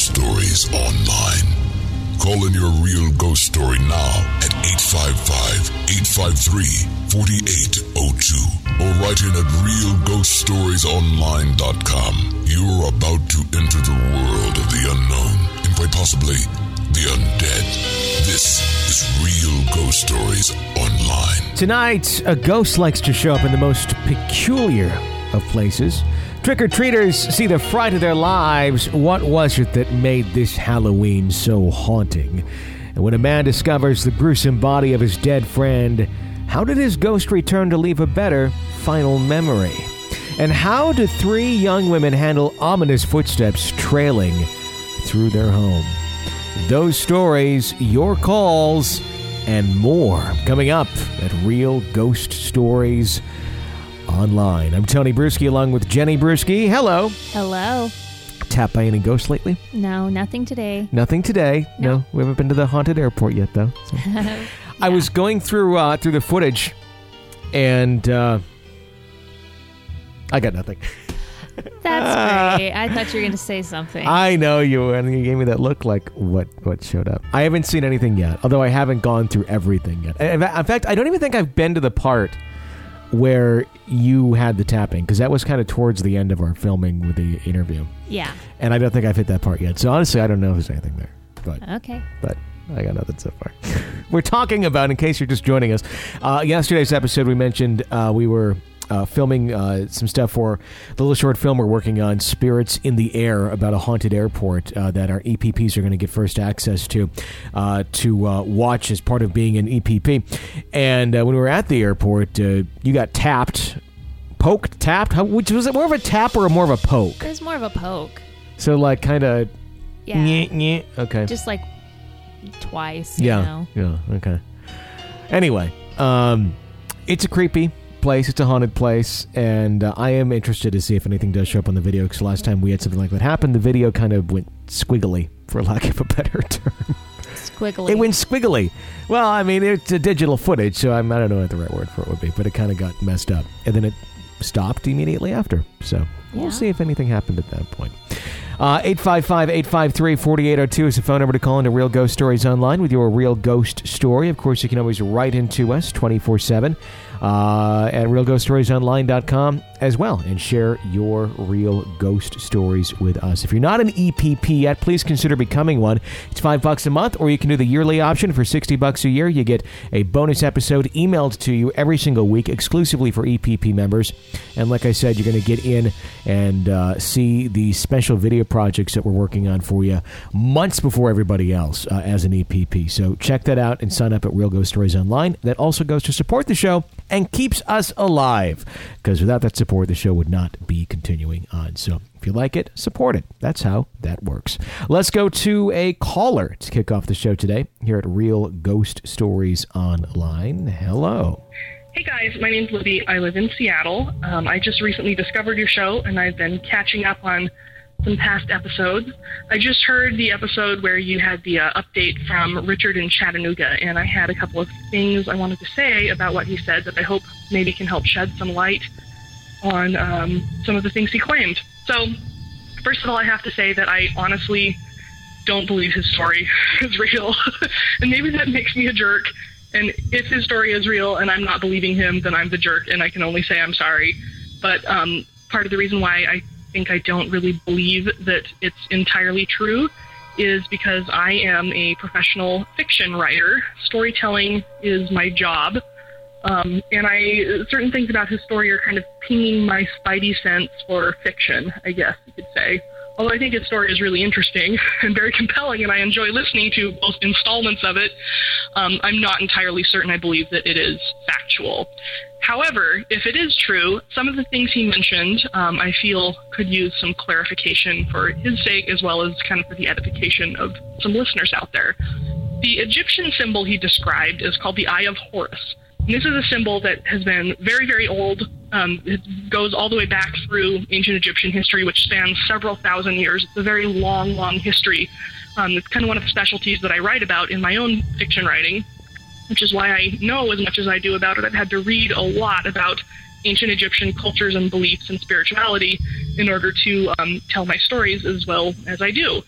stories online. Call in your real ghost story now at 855 853 4802 or write in at realghoststoriesonline.com. You're about to enter the world of the unknown and quite possibly the undead. This is Real Ghost Stories Online. Tonight, a ghost likes to show up in the most peculiar of places. Trick or treaters see the fright of their lives. What was it that made this Halloween so haunting? And when a man discovers the gruesome body of his dead friend, how did his ghost return to leave a better final memory? And how do three young women handle ominous footsteps trailing through their home? Those stories, your calls, and more coming up at Real Ghost Stories Online. I'm Tony Brueski along with Jenny Brueski. Hello. Hello. Tap by any ghosts lately? No, nothing today. Nothing today. No, we haven't been to the haunted airport yet, though. so. I was going through uh, through the footage, and uh, I got nothing. That's great. I thought you were going to say something. I know you were, and you gave me that look like what what showed up. I haven't seen anything yet, although I haven't gone through everything yet. In fa- in fact, I don't even think I've been to the part where you had the tapping because that was kind of towards the end of our filming with the interview, yeah. and I don't think I've hit that part yet. So honestly, I don't know if there's anything there, but Okay. but I got nothing so far. we're talking about, in case you're just joining us, uh, yesterday's episode we mentioned uh, we were uh, filming uh, some stuff for the little short film we're working on, Spirits in the Air, about a haunted airport uh, that our EPPs are going to get first access to uh, to uh, watch as part of being an EPP. And uh, when we were at the airport, uh, you got tapped. Poked, tapped. How, which was it more of a tap or more of a poke? It was more of a poke. So like kind of, Yeah. okay. Just like twice. You Yeah. Know? Yeah. Okay. Anyway, um, it's a creepy place. It's a haunted place, and uh, I am interested to see if anything does show up on the video. Because last time we had something like that happen, the video kind of went squiggly, for lack of a better term. Squiggly. It went squiggly. Well, I mean, it's a digital footage, so I'm, I don't know what the right word for it would be, but it kind of got messed up, and then it stopped immediately after. So we'll Yeah. see if anything happened at that point. Uh, 855-853-4802 is the phone number to call into Real Ghost Stories Online with your real ghost story. Of course, you can always write into us 24-7 uh, at realghoststoriesonline.com as well and share your real ghost stories with us. If you're not an EPP yet, please consider becoming one. It's five bucks a month, or you can do the yearly option for 60 bucks a year. You get a bonus episode emailed to you every single week exclusively for EPP members. And like I said, you're going to get in and uh, see the special video projects that we're working on for you months before everybody else uh, as an EPP. So check that out and sign up at Real Ghost Stories Online. That also goes to support the show and keeps us alive. Because without that support, the show would not be continuing on. So if you like it, support it. That's how that works. Let's go to a caller to kick off the show today here at Real Ghost Stories Online. Hello. Hey guys, my name's Libby. I live in Seattle. Um, I just recently discovered your show and I've been catching up on some past episodes. I just heard the episode where you had the uh, update from Richard in Chattanooga, and I had a couple of things I wanted to say about what he said that I hope maybe can help shed some light on um, some of the things he claimed. So, first of all, I have to say that I honestly don't believe his story is real. and maybe that makes me a jerk. And if his story is real and I'm not believing him, then I'm the jerk and I can only say I'm sorry. But um, part of the reason why I think I don't really believe that it's entirely true is because I am a professional fiction writer. Storytelling is my job. Um, and I certain things about his story are kind of pinging my spidey sense for fiction, I guess you could say. Although I think his story is really interesting and very compelling, and I enjoy listening to both installments of it, um, I'm not entirely certain I believe that it is factual. However, if it is true, some of the things he mentioned um, I feel could use some clarification for his sake as well as kind of for the edification of some listeners out there. The Egyptian symbol he described is called the Eye of Horus. This is a symbol that has been very, very old. Um, it goes all the way back through ancient Egyptian history, which spans several thousand years. It's a very long, long history. Um, it's kind of one of the specialties that I write about in my own fiction writing, which is why I know as much as I do about it. I've had to read a lot about ancient Egyptian cultures and beliefs and spirituality in order to um, tell my stories as well as I do.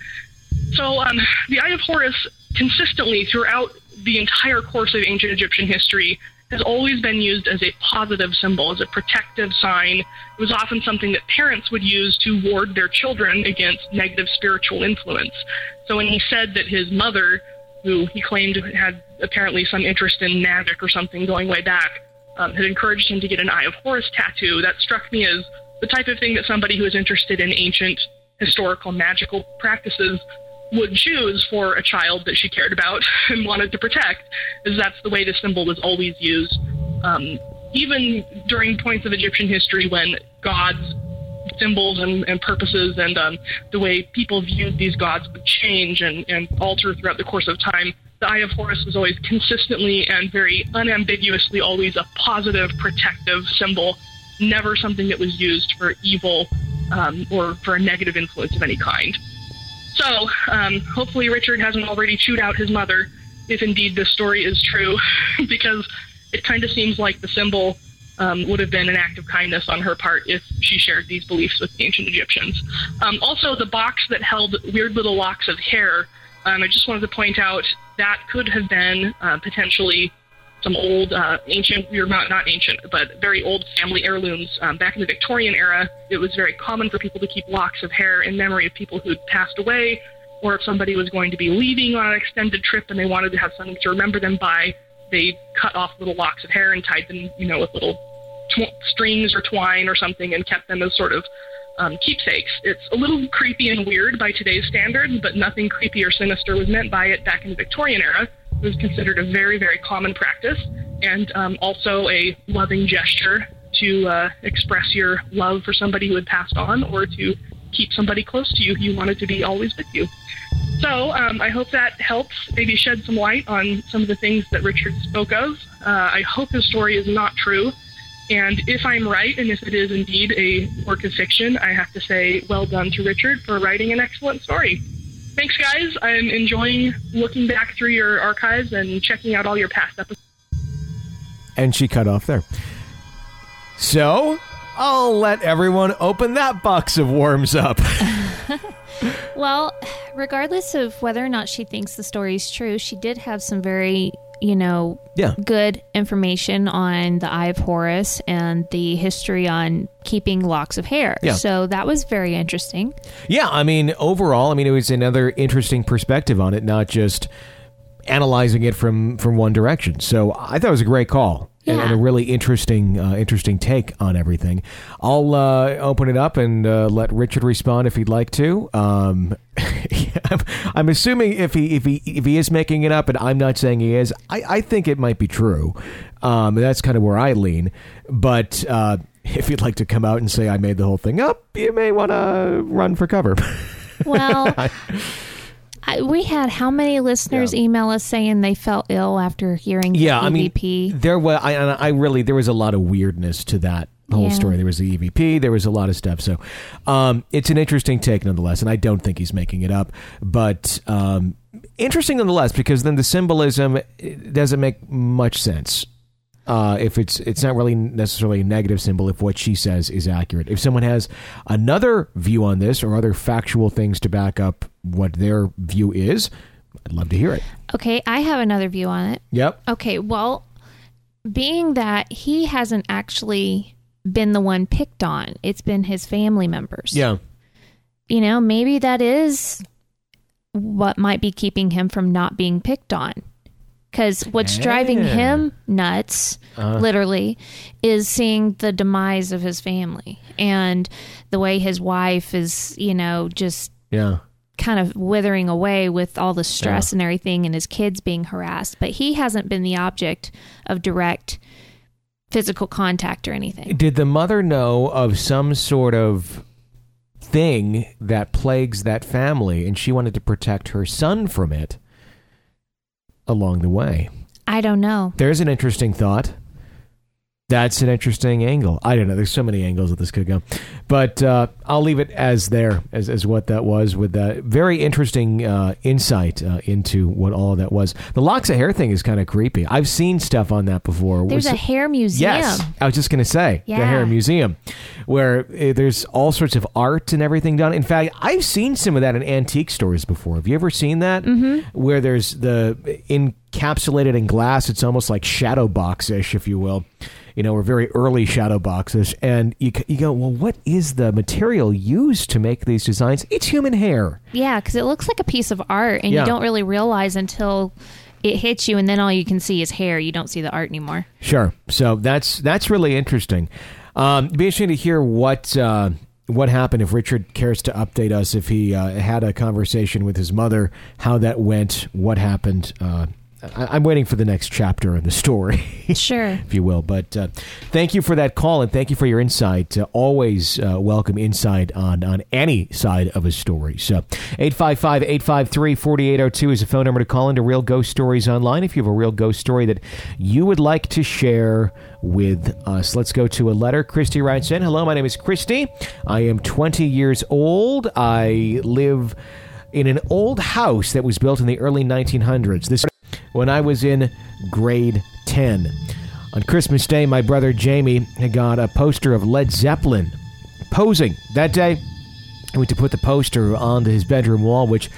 So um, the Eye of Horus consistently throughout the entire course of ancient Egyptian history has always been used as a positive symbol, as a protective sign. It was often something that parents would use to ward their children against negative spiritual influence. So when he said that his mother, who he claimed had apparently some interest in magic or something going way back, um, had encouraged him to get an Eye of Horus tattoo, that struck me as the type of thing that somebody who is interested in ancient historical magical practices would choose for a child that she cared about and wanted to protect, is that's the way the symbol was always used. Um, even during points of Egyptian history when gods, symbols, and, and purposes and um, the way people viewed these gods would change and, and alter throughout the course of time, the Eye of Horus was always consistently and very unambiguously always a positive, protective symbol, never something that was used for evil um, or for a negative influence of any kind. So, um, hopefully, Richard hasn't already chewed out his mother, if indeed this story is true, because it kind of seems like the symbol um, would have been an act of kindness on her part if she shared these beliefs with the ancient Egyptians. Um, also, the box that held weird little locks of hair, um, I just wanted to point out that could have been uh, potentially some old, uh, ancient, or not, not ancient, but very old family heirlooms. Um, back in the Victorian era, it was very common for people to keep locks of hair in memory of people who'd passed away, or if somebody was going to be leaving on an extended trip and they wanted to have something to remember them by, they cut off little locks of hair and tied them, you know, with little tw- strings or twine or something and kept them as sort of um, keepsakes. It's a little creepy and weird by today's standards, but nothing creepy or sinister was meant by it back in the Victorian era was considered a very, very common practice and um, also a loving gesture to uh, express your love for somebody who had passed on or to keep somebody close to you who you wanted to be always with you. So um, I hope that helps maybe shed some light on some of the things that Richard spoke of. Uh, I hope his story is not true. And if I'm right, and if it is indeed a work of fiction, I have to say well done to Richard for writing an excellent story. Thanks, guys. I'm enjoying looking back through your archives and checking out all your past episodes. And she cut off there. So I'll let everyone open that box of worms up. Well, regardless of whether or not she thinks the story is true, she did have some very, you know, Yeah. good information on the Eye of Horus and the history on keeping locks of hair. Yeah. So that was very interesting. Yeah, I mean, overall, I mean, it was another interesting perspective on it, not just analyzing it from from one direction. So I thought it was a great call Yeah. and a really interesting uh, interesting take on everything. I'll uh, open it up and uh, let Richard respond if he'd like to. Um, I'm, I'm assuming if he if he if he is making it up, and I'm not saying he is, I, I think it might be true. Um, that's kind of where I lean, but. Uh, if you'd like to come out and say I made the whole thing up, you may want to run for cover. Well, I, we had how many listeners email us saying they felt ill after hearing yeah, the I mean, EVP? there was I, I really there was a lot of weirdness to that whole Yeah. story. There was the EVP, there was a lot of stuff. So, um, it's an interesting take nonetheless, and I don't think he's making it up, but um, interesting nonetheless because then the symbolism doesn't make much sense. Uh, if it's it's not really necessarily a negative symbol if what she says is accurate. If someone has another view on this or other factual things to back up what their view is, I'd love to hear it. Okay, I have another view on it. Yep. Okay, well, being that he hasn't actually been the one picked on, it's been his family members. Yeah. You know, maybe that is what might be keeping him from not being picked on. Because what's driving him nuts, Uh-huh. literally, is seeing the demise of his family and the way his wife is, you know, just Yeah. kind of withering away with all the stress and everything and his kids being harassed. But he hasn't been the object of direct physical contact or anything. Did the mother know of some sort of thing that plagues that family and she wanted to protect her son from it along the way? i don't know There's an interesting thought. That's an interesting angle. I don't know. There's so many angles that this could go, but uh, I'll leave it as there as, as what that was. With that very interesting uh, insight uh, into what all of that was. The locks of hair thing is kind of creepy. I've seen stuff on that before. There's Was- a hair museum. Yes, I was just going to say the hair museum, where uh, there's all sorts of art and everything done. In fact, I've seen some of that in antique stores before. Have you ever seen that? Mm-hmm. Where there's the encapsulated in glass. It's almost like shadow box ish, if you will. You know, or very early shadow boxes, and you you go, well, what is the material used to make these designs? It's human hair. Yeah, because it looks like a piece of art, and Yeah. you don't really realize until it hits you, and then all you can see is hair. You don't see the art anymore. Sure. So that's that's really interesting. Um, it'd be interesting to hear what uh, what happened if Richard cares to update us if he uh, had a conversation with his mother, how that went, what happened. Uh, I- I'm waiting for the next chapter in the story. Sure. if you will. But uh, thank you for that call and thank you for your insight. Uh, always uh, welcome insight on, on any side of a story. So 855 853 4802 is a phone number to call into Real Ghost Stories Online if you have a real ghost story that you would like to share with us. Let's go to a letter. Christy writes in Hello, my name is Christy. I am 20 years old. I live in an old house that was built in the early 1900s. This when I was in grade 10. On Christmas Day, my brother Jamie had got a poster of Led Zeppelin posing. That day, I went to put the poster onto his bedroom wall, which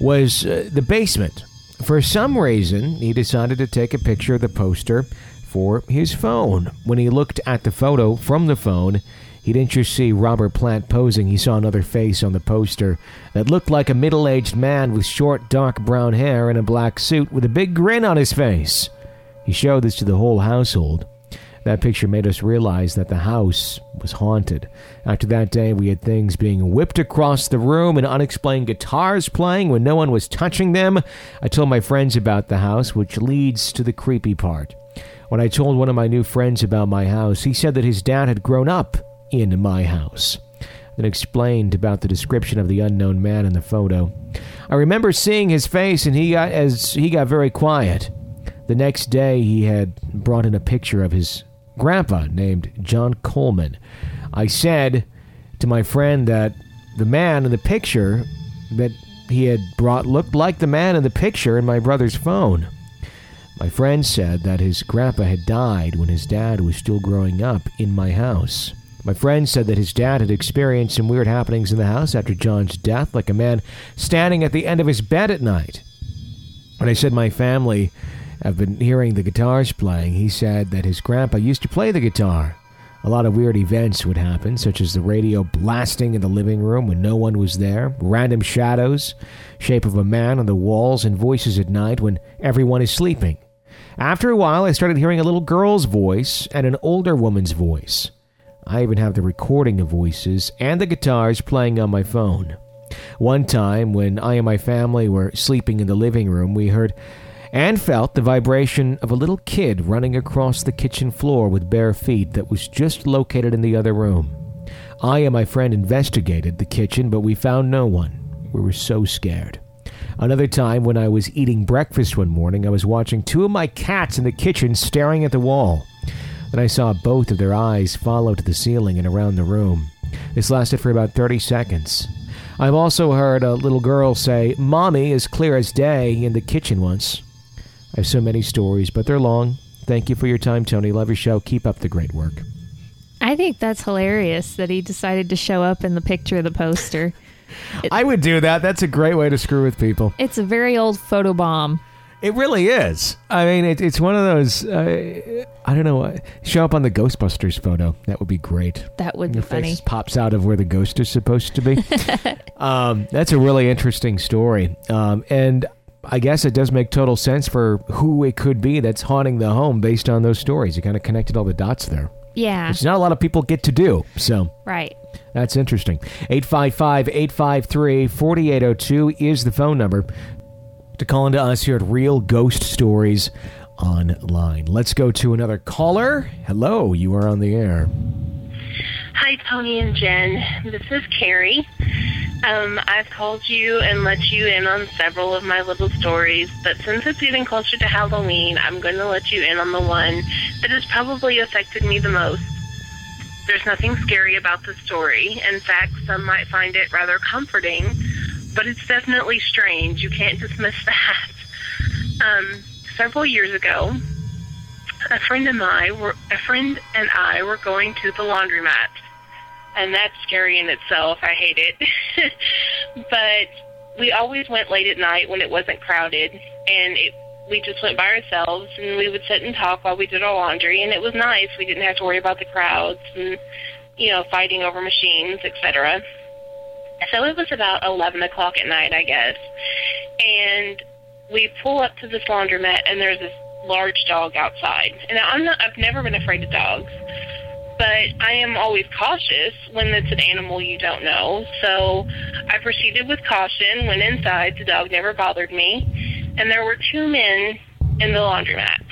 was uh, the basement. For some reason, he decided to take a picture of the poster for his phone. When he looked at the photo from the phone, he didn't just see Robert Plant posing, he saw another face on the poster that looked like a middle aged man with short, dark brown hair and a black suit with a big grin on his face. He showed this to the whole household. That picture made us realize that the house was haunted. After that day, we had things being whipped across the room and unexplained guitars playing when no one was touching them. I told my friends about the house, which leads to the creepy part. When I told one of my new friends about my house, he said that his dad had grown up in my house. Then explained about the description of the unknown man in the photo. I remember seeing his face, and he got as he got very quiet. The next day, he had brought in a picture of his grandpa named John Coleman. I said to my friend that the man in the picture that he had brought looked like the man in the picture in my brother's phone. My friend said that his grandpa had died when his dad was still growing up in my house. My friend said that his dad had experienced some weird happenings in the house after John's death, like a man standing at the end of his bed at night. When I said my family have been hearing the guitars playing, he said that his grandpa used to play the guitar. A lot of weird events would happen, such as the radio blasting in the living room when no one was there, random shadows, shape of a man on the walls, and voices at night when everyone is sleeping. After a while, I started hearing a little girl's voice and an older woman's voice. I even have the recording of voices and the guitars playing on my phone. One time, when I and my family were sleeping in the living room, we heard and felt the vibration of a little kid running across the kitchen floor with bare feet that was just located in the other room. I and my friend investigated the kitchen, but we found no one. We were so scared. Another time, when I was eating breakfast one morning, I was watching two of my cats in the kitchen staring at the wall. Then I saw both of their eyes follow to the ceiling and around the room. This lasted for about 30 seconds. I've also heard a little girl say, Mommy, as clear as day, in the kitchen once. I have so many stories, but they're long. Thank you for your time, Tony. Love your show. Keep up the great work. I think that's hilarious that he decided to show up in the picture of the poster. I would do that. That's a great way to screw with people. It's a very old photo bomb. It really is. I mean, it, it's one of those. Uh, I don't know. uh, Show up on the Ghostbusters photo. That would be great. That would be Your funny. face pops out of where the ghost is supposed to be. um, that's a really interesting story. Um, and I guess it does make total sense for who it could be that's haunting the home based on those stories. You kind of connected all the dots there. Yeah, Which not a lot of people get to do. So right. that's interesting. 855 853 4802 is the phone number to call into us here at Real Ghost Stories Online. Let's go to another caller. Hello, you are on the air. Hi, Tony and Jen. This is Carrie. Um, I've called you and let you in on several of my little stories, but since it's getting closer to Halloween, I'm going to let you in on the one that has probably affected me the most. There's nothing scary about the story. In fact, some might find it rather comforting, but it's definitely strange. You can't dismiss that. Um, several years ago, a friend and I were a friend and I were going to the laundromat and that's scary in itself. I hate it. but we always went late at night when it wasn't crowded, and it, we just went by ourselves, and we would sit and talk while we did our laundry, and it was nice. We didn't have to worry about the crowds and you know fighting over machines, etc. So it was about eleven o'clock at night, I guess, and we pull up to this laundromat, and there's this large dog outside. And I'm not. I've never been afraid of dogs but I am always cautious when it's an animal you don't know. So I proceeded with caution, went inside. The dog never bothered me. And there were two men in the laundromat.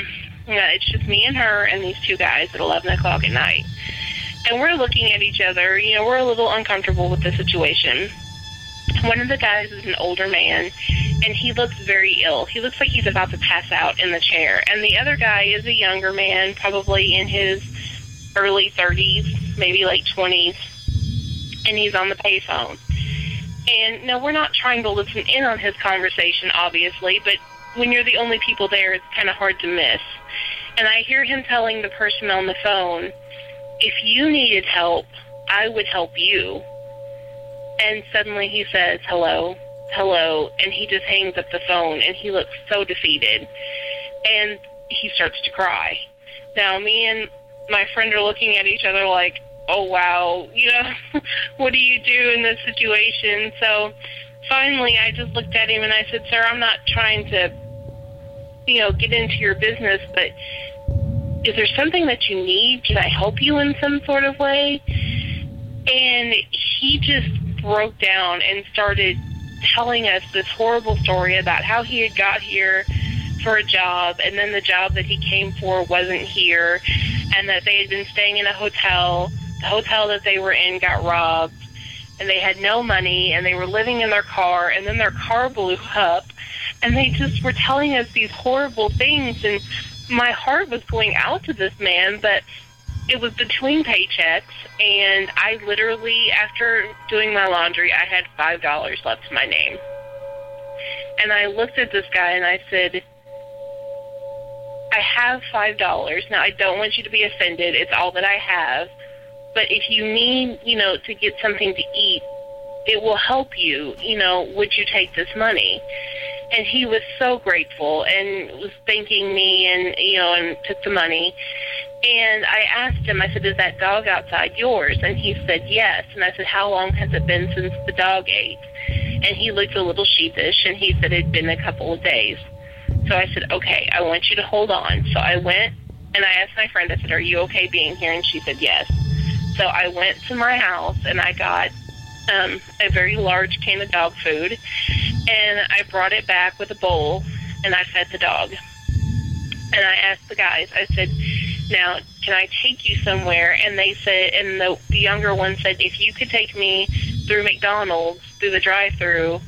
Yeah, it's just me and her and these two guys at 11 o'clock at night. And we're looking at each other. You know, we're a little uncomfortable with the situation. One of the guys is an older man, and he looks very ill. He looks like he's about to pass out in the chair. And the other guy is a younger man, probably in his early 30s, maybe late 20s, and he's on the payphone. And no, we're not trying to listen in on his conversation, obviously, but when you're the only people there, it's kind of hard to miss. And I hear him telling the person on the phone, if you needed help, I would help you. And suddenly he says, hello, hello, and he just hangs up the phone and he looks so defeated. And he starts to cry. Now, me and my friend are looking at each other like, oh wow, you know, what do you do in this situation? So finally, I just looked at him and I said, sir, I'm not trying to, you know, get into your business, but is there something that you need? Can I help you in some sort of way? And he just broke down and started telling us this horrible story about how he had got here for a job and then the job that he came for wasn't here and that they had been staying in a hotel. The hotel that they were in got robbed, and they had no money, and they were living in their car, and then their car blew up, and they just were telling us these horrible things, and my heart was going out to this man, but it was between paychecks, and I literally, after doing my laundry, I had five dollars left to my name. And I looked at this guy and I said, I have five dollars. Now I don't want you to be offended. It's all that I have. But if you need, you know, to get something to eat, it will help you. You know, would you take this money? And he was so grateful and was thanking me and you know and took the money. And I asked him, I said, Is that dog outside yours? And he said, Yes. And I said, How long has it been since the dog ate? And he looked a little sheepish and he said it'd been a couple of days. So I said, okay, I want you to hold on. So I went and I asked my friend, I said, are you okay being here? And she said, yes. So I went to my house and I got um, a very large can of dog food and I brought it back with a bowl and I fed the dog. And I asked the guys, I said, now, can I take you somewhere? And they said, and the, the younger one said, if you could take me through McDonald's, through the drive through,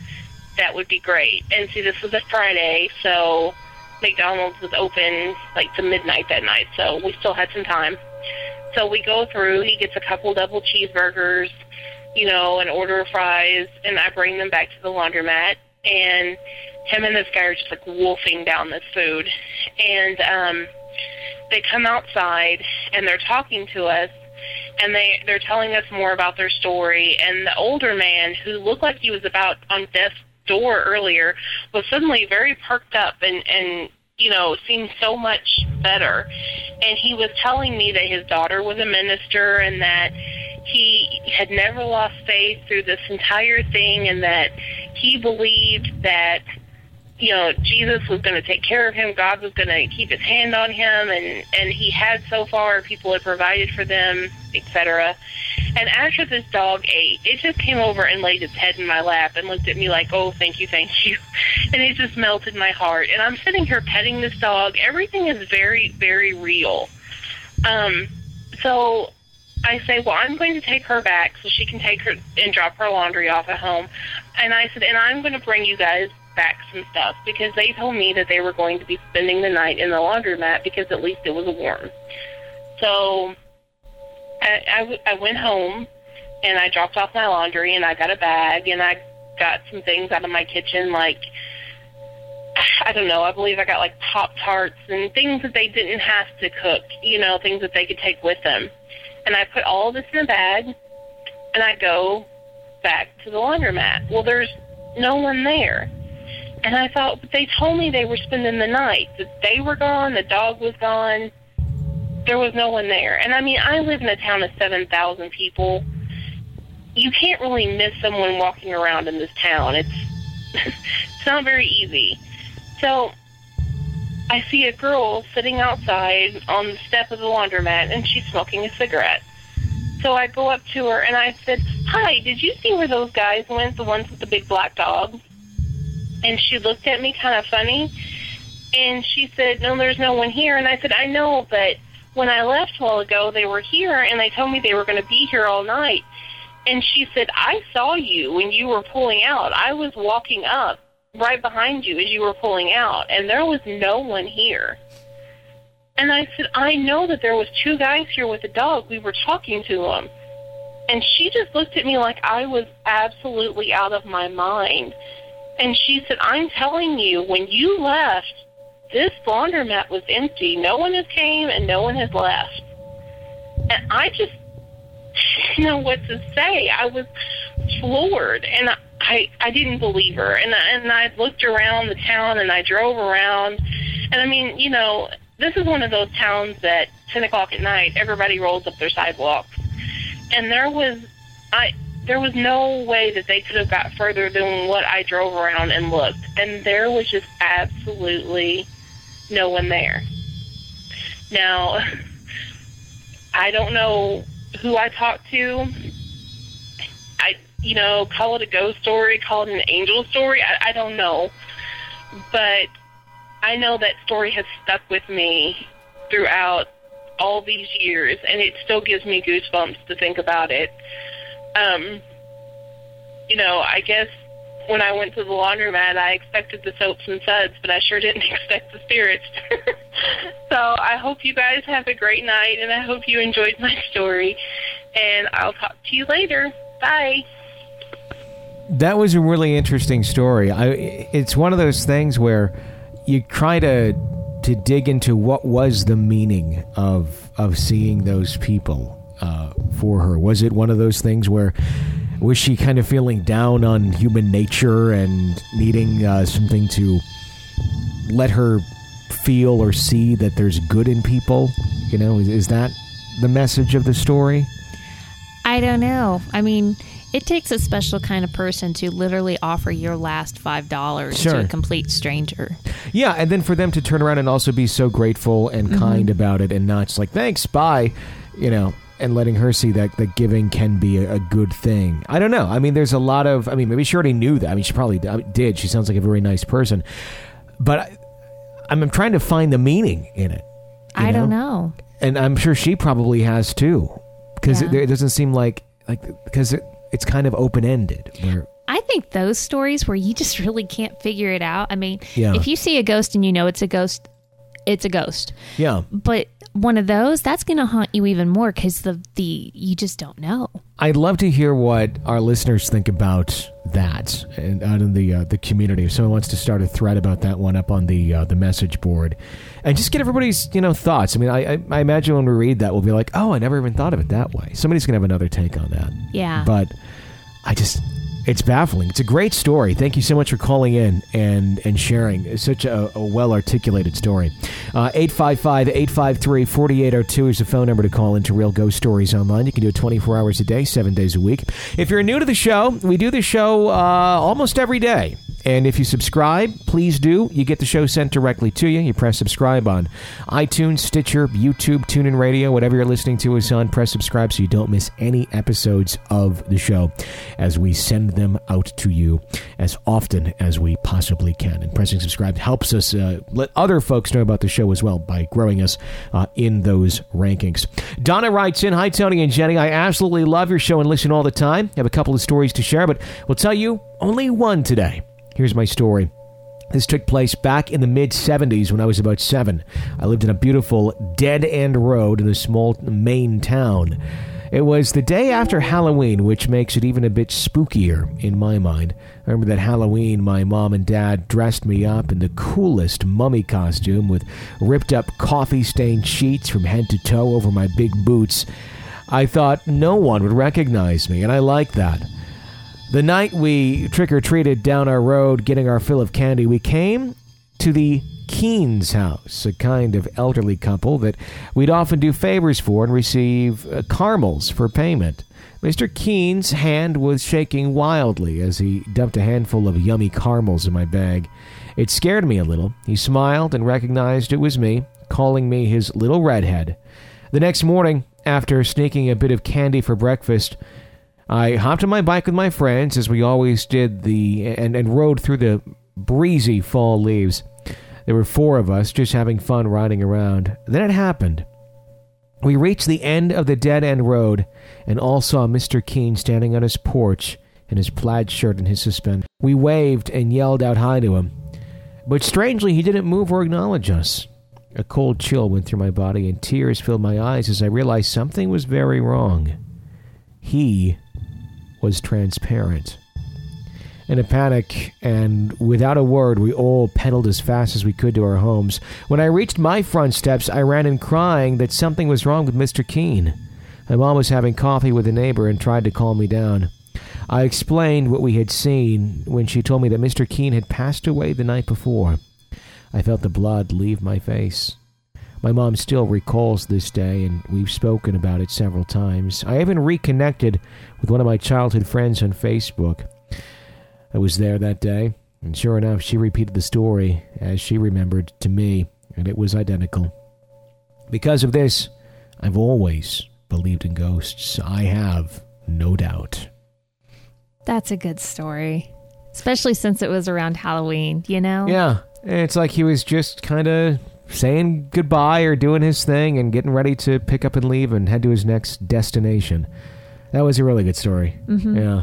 that would be great. And see, this was a Friday, so McDonald's was open like to midnight that night, so we still had some time. So we go through. He gets a couple double cheeseburgers, you know, an order of fries, and I bring them back to the laundromat. And him and this guy are just like wolfing down this food, and um, they come outside and they're talking to us, and they they're telling us more about their story. And the older man, who looked like he was about on death's door earlier was suddenly very perked up and and you know seemed so much better and he was telling me that his daughter was a minister and that he had never lost faith through this entire thing and that he believed that you know Jesus was going to take care of him God was going to keep his hand on him and and he had so far people had provided for them etc and after this dog ate, it just came over and laid its head in my lap and looked at me like, oh, thank you, thank you. And it just melted my heart. And I'm sitting here petting this dog. Everything is very, very real. Um, so I say, well, I'm going to take her back so she can take her and drop her laundry off at home. And I said, and I'm going to bring you guys back some stuff because they told me that they were going to be spending the night in the laundromat because at least it was warm. So I, I, I went home and I dropped off my laundry and I got a bag and I got some things out of my kitchen like I don't know, I believe I got like Pop Tarts and things that they didn't have to cook, you know, things that they could take with them. And I put all this in a bag and I go back to the laundromat. Well, there's no one there. And I thought, but they told me they were spending the night. That they were gone, the dog was gone. There was no one there. And I mean, I live in a town of 7,000 people. You can't really miss someone walking around in this town. It's it's not very easy. So I see a girl sitting outside on the step of the laundromat and she's smoking a cigarette. So I go up to her and I said, Hi, did you see where those guys went, the ones with the big black dogs? And she looked at me kind of funny and she said, No, there's no one here. And I said, I know, but when I left a while ago, they were here and they told me they were going to be here all night. And she said, I saw you when you were pulling out. I was walking up right behind you as you were pulling out, and there was no one here. And I said, I know that there was two guys here with a dog. We were talking to them. And she just looked at me like I was absolutely out of my mind. And she said, I'm telling you, when you left, this laundromat was empty. No one has came and no one has left. And I just didn't know what to say. I was floored. And I, I I didn't believe her, and and I looked around the town and I drove around, and I mean, you know, this is one of those towns that ten o'clock at night everybody rolls up their sidewalks, and there was I there was no way that they could have got further than what I drove around and looked, and there was just absolutely no one there. Now, I don't know who I talked to you know, call it a ghost story, call it an angel story. I, I don't know. But I know that story has stuck with me throughout all these years, and it still gives me goosebumps to think about it. Um, you know, I guess when I went to the laundromat, I expected the soaps and suds, but I sure didn't expect the spirits. so I hope you guys have a great night, and I hope you enjoyed my story. And I'll talk to you later. Bye. That was a really interesting story. I, it's one of those things where you try to to dig into what was the meaning of of seeing those people uh, for her. Was it one of those things where was she kind of feeling down on human nature and needing uh, something to let her feel or see that there's good in people? You know, is, is that the message of the story? I don't know. I mean, it takes a special kind of person to literally offer your last five dollars Sure. to a complete stranger. Yeah, and then for them to turn around and also be so grateful and mm-hmm. kind about it and not just like, thanks, bye, you know, and letting her see that, that giving can be a, a good thing. I don't know. I mean, there's a lot of, I mean, maybe she already knew that. I mean, she probably did. She sounds like a very nice person. But I, I'm, I'm trying to find the meaning in it. I don't know. And I'm sure she probably has too. Because Yeah. it, it doesn't seem like, like, because it, it's kind of open ended. Where, I think those stories where you just really can't figure it out. I mean, Yeah. if you see a ghost and you know it's a ghost, it's a ghost. yeah. But one of those, that's going to haunt you even more because the the you just don't know. I'd love to hear what our listeners think about that and out in the uh, the community. If someone wants to start a thread about that one up on the uh, the message board, and just get everybody's you know thoughts. I mean, I, I I imagine when we read that, we'll be like, oh, I never even thought of it that way. Somebody's gonna have another take on that. Yeah. But I just. It's baffling. It's a great story. Thank you so much for calling in and, and sharing. It's such a, a well articulated story. Uh, 855 853 4802 is the phone number to call into Real Ghost Stories Online. You can do it 24 hours a day, seven days a week. If you're new to the show, we do the show uh, almost every day. And if you subscribe, please do. You get the show sent directly to you. You press subscribe on iTunes, Stitcher, YouTube, TuneIn Radio, whatever you're listening to us on. Press subscribe so you don't miss any episodes of the show as we send them out to you as often as we possibly can. And pressing subscribe helps us uh, let other folks know about the show as well by growing us uh, in those rankings. Donna writes in Hi, Tony and Jenny. I absolutely love your show and listen all the time. I have a couple of stories to share, but we'll tell you only one today. Here's my story. This took place back in the mid 70s when I was about seven. I lived in a beautiful dead end road in a small Maine town. It was the day after Halloween, which makes it even a bit spookier in my mind. I remember that Halloween, my mom and dad dressed me up in the coolest mummy costume with ripped up coffee stained sheets from head to toe over my big boots. I thought no one would recognize me, and I liked that. The night we trick or treated down our road getting our fill of candy, we came to the Keen's house, a kind of elderly couple that we'd often do favors for and receive uh, caramels for payment. Mr. Keen's hand was shaking wildly as he dumped a handful of yummy caramels in my bag. It scared me a little. He smiled and recognized it was me, calling me his little redhead. The next morning, after sneaking a bit of candy for breakfast, I hopped on my bike with my friends, as we always did, the and, and rode through the breezy fall leaves. There were four of us just having fun riding around. Then it happened. We reached the end of the dead end road and all saw Mr. Keene standing on his porch in his plaid shirt and his suspenders. We waved and yelled out hi to him. But strangely, he didn't move or acknowledge us. A cold chill went through my body and tears filled my eyes as I realized something was very wrong. He was transparent. In a panic and without a word, we all pedaled as fast as we could to our homes. When I reached my front steps, I ran in crying that something was wrong with Mr. Keen. My mom was having coffee with a neighbor and tried to calm me down. I explained what we had seen when she told me that Mr. Keen had passed away the night before. I felt the blood leave my face. My mom still recalls this day, and we've spoken about it several times. I even reconnected with one of my childhood friends on Facebook. I was there that day, and sure enough, she repeated the story as she remembered to me, and it was identical. Because of this, I've always believed in ghosts. I have no doubt. That's a good story. Especially since it was around Halloween, you know? Yeah. It's like he was just kind of saying goodbye or doing his thing and getting ready to pick up and leave and head to his next destination. That was a really good story. Mm-hmm. Yeah.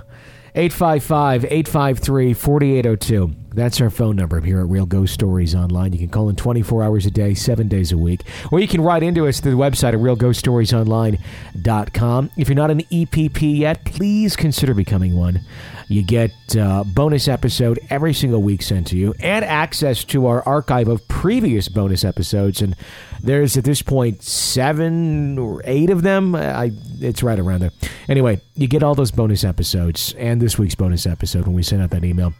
855 853 4802. That's our phone number here at Real Ghost Stories Online. You can call in 24 hours a day, seven days a week. Or you can write into us through the website at realghoststoriesonline.com. If you're not an EPP yet, please consider becoming one. You get uh, bonus episode every single week sent to you and access to our archive of previous bonus episodes. And there's at this point seven or eight of them. I it's right around there. Anyway, you get all those bonus episodes and this week's bonus episode when we send out that email,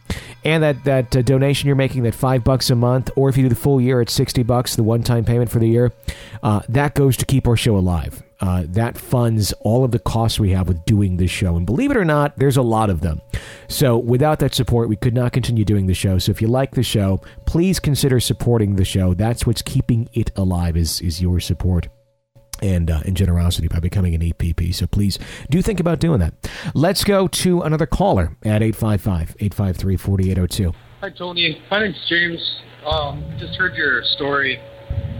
and that that uh, donation you're making, that five bucks a month, or if you do the full year, it's sixty bucks, the one time payment for the year. Uh, that goes to keep our show alive. Uh, that funds all of the costs we have with doing this show. And believe it or not, there's a lot of them. So without that support, we could not continue doing the show. So if you like the show, please consider supporting the show. That's what's keeping it alive is, is your support and uh, generosity by becoming an EPP. So please do think about doing that. Let's go to another caller at 855-853-4802. Hi, Tony. My name's James. Um, just heard your story,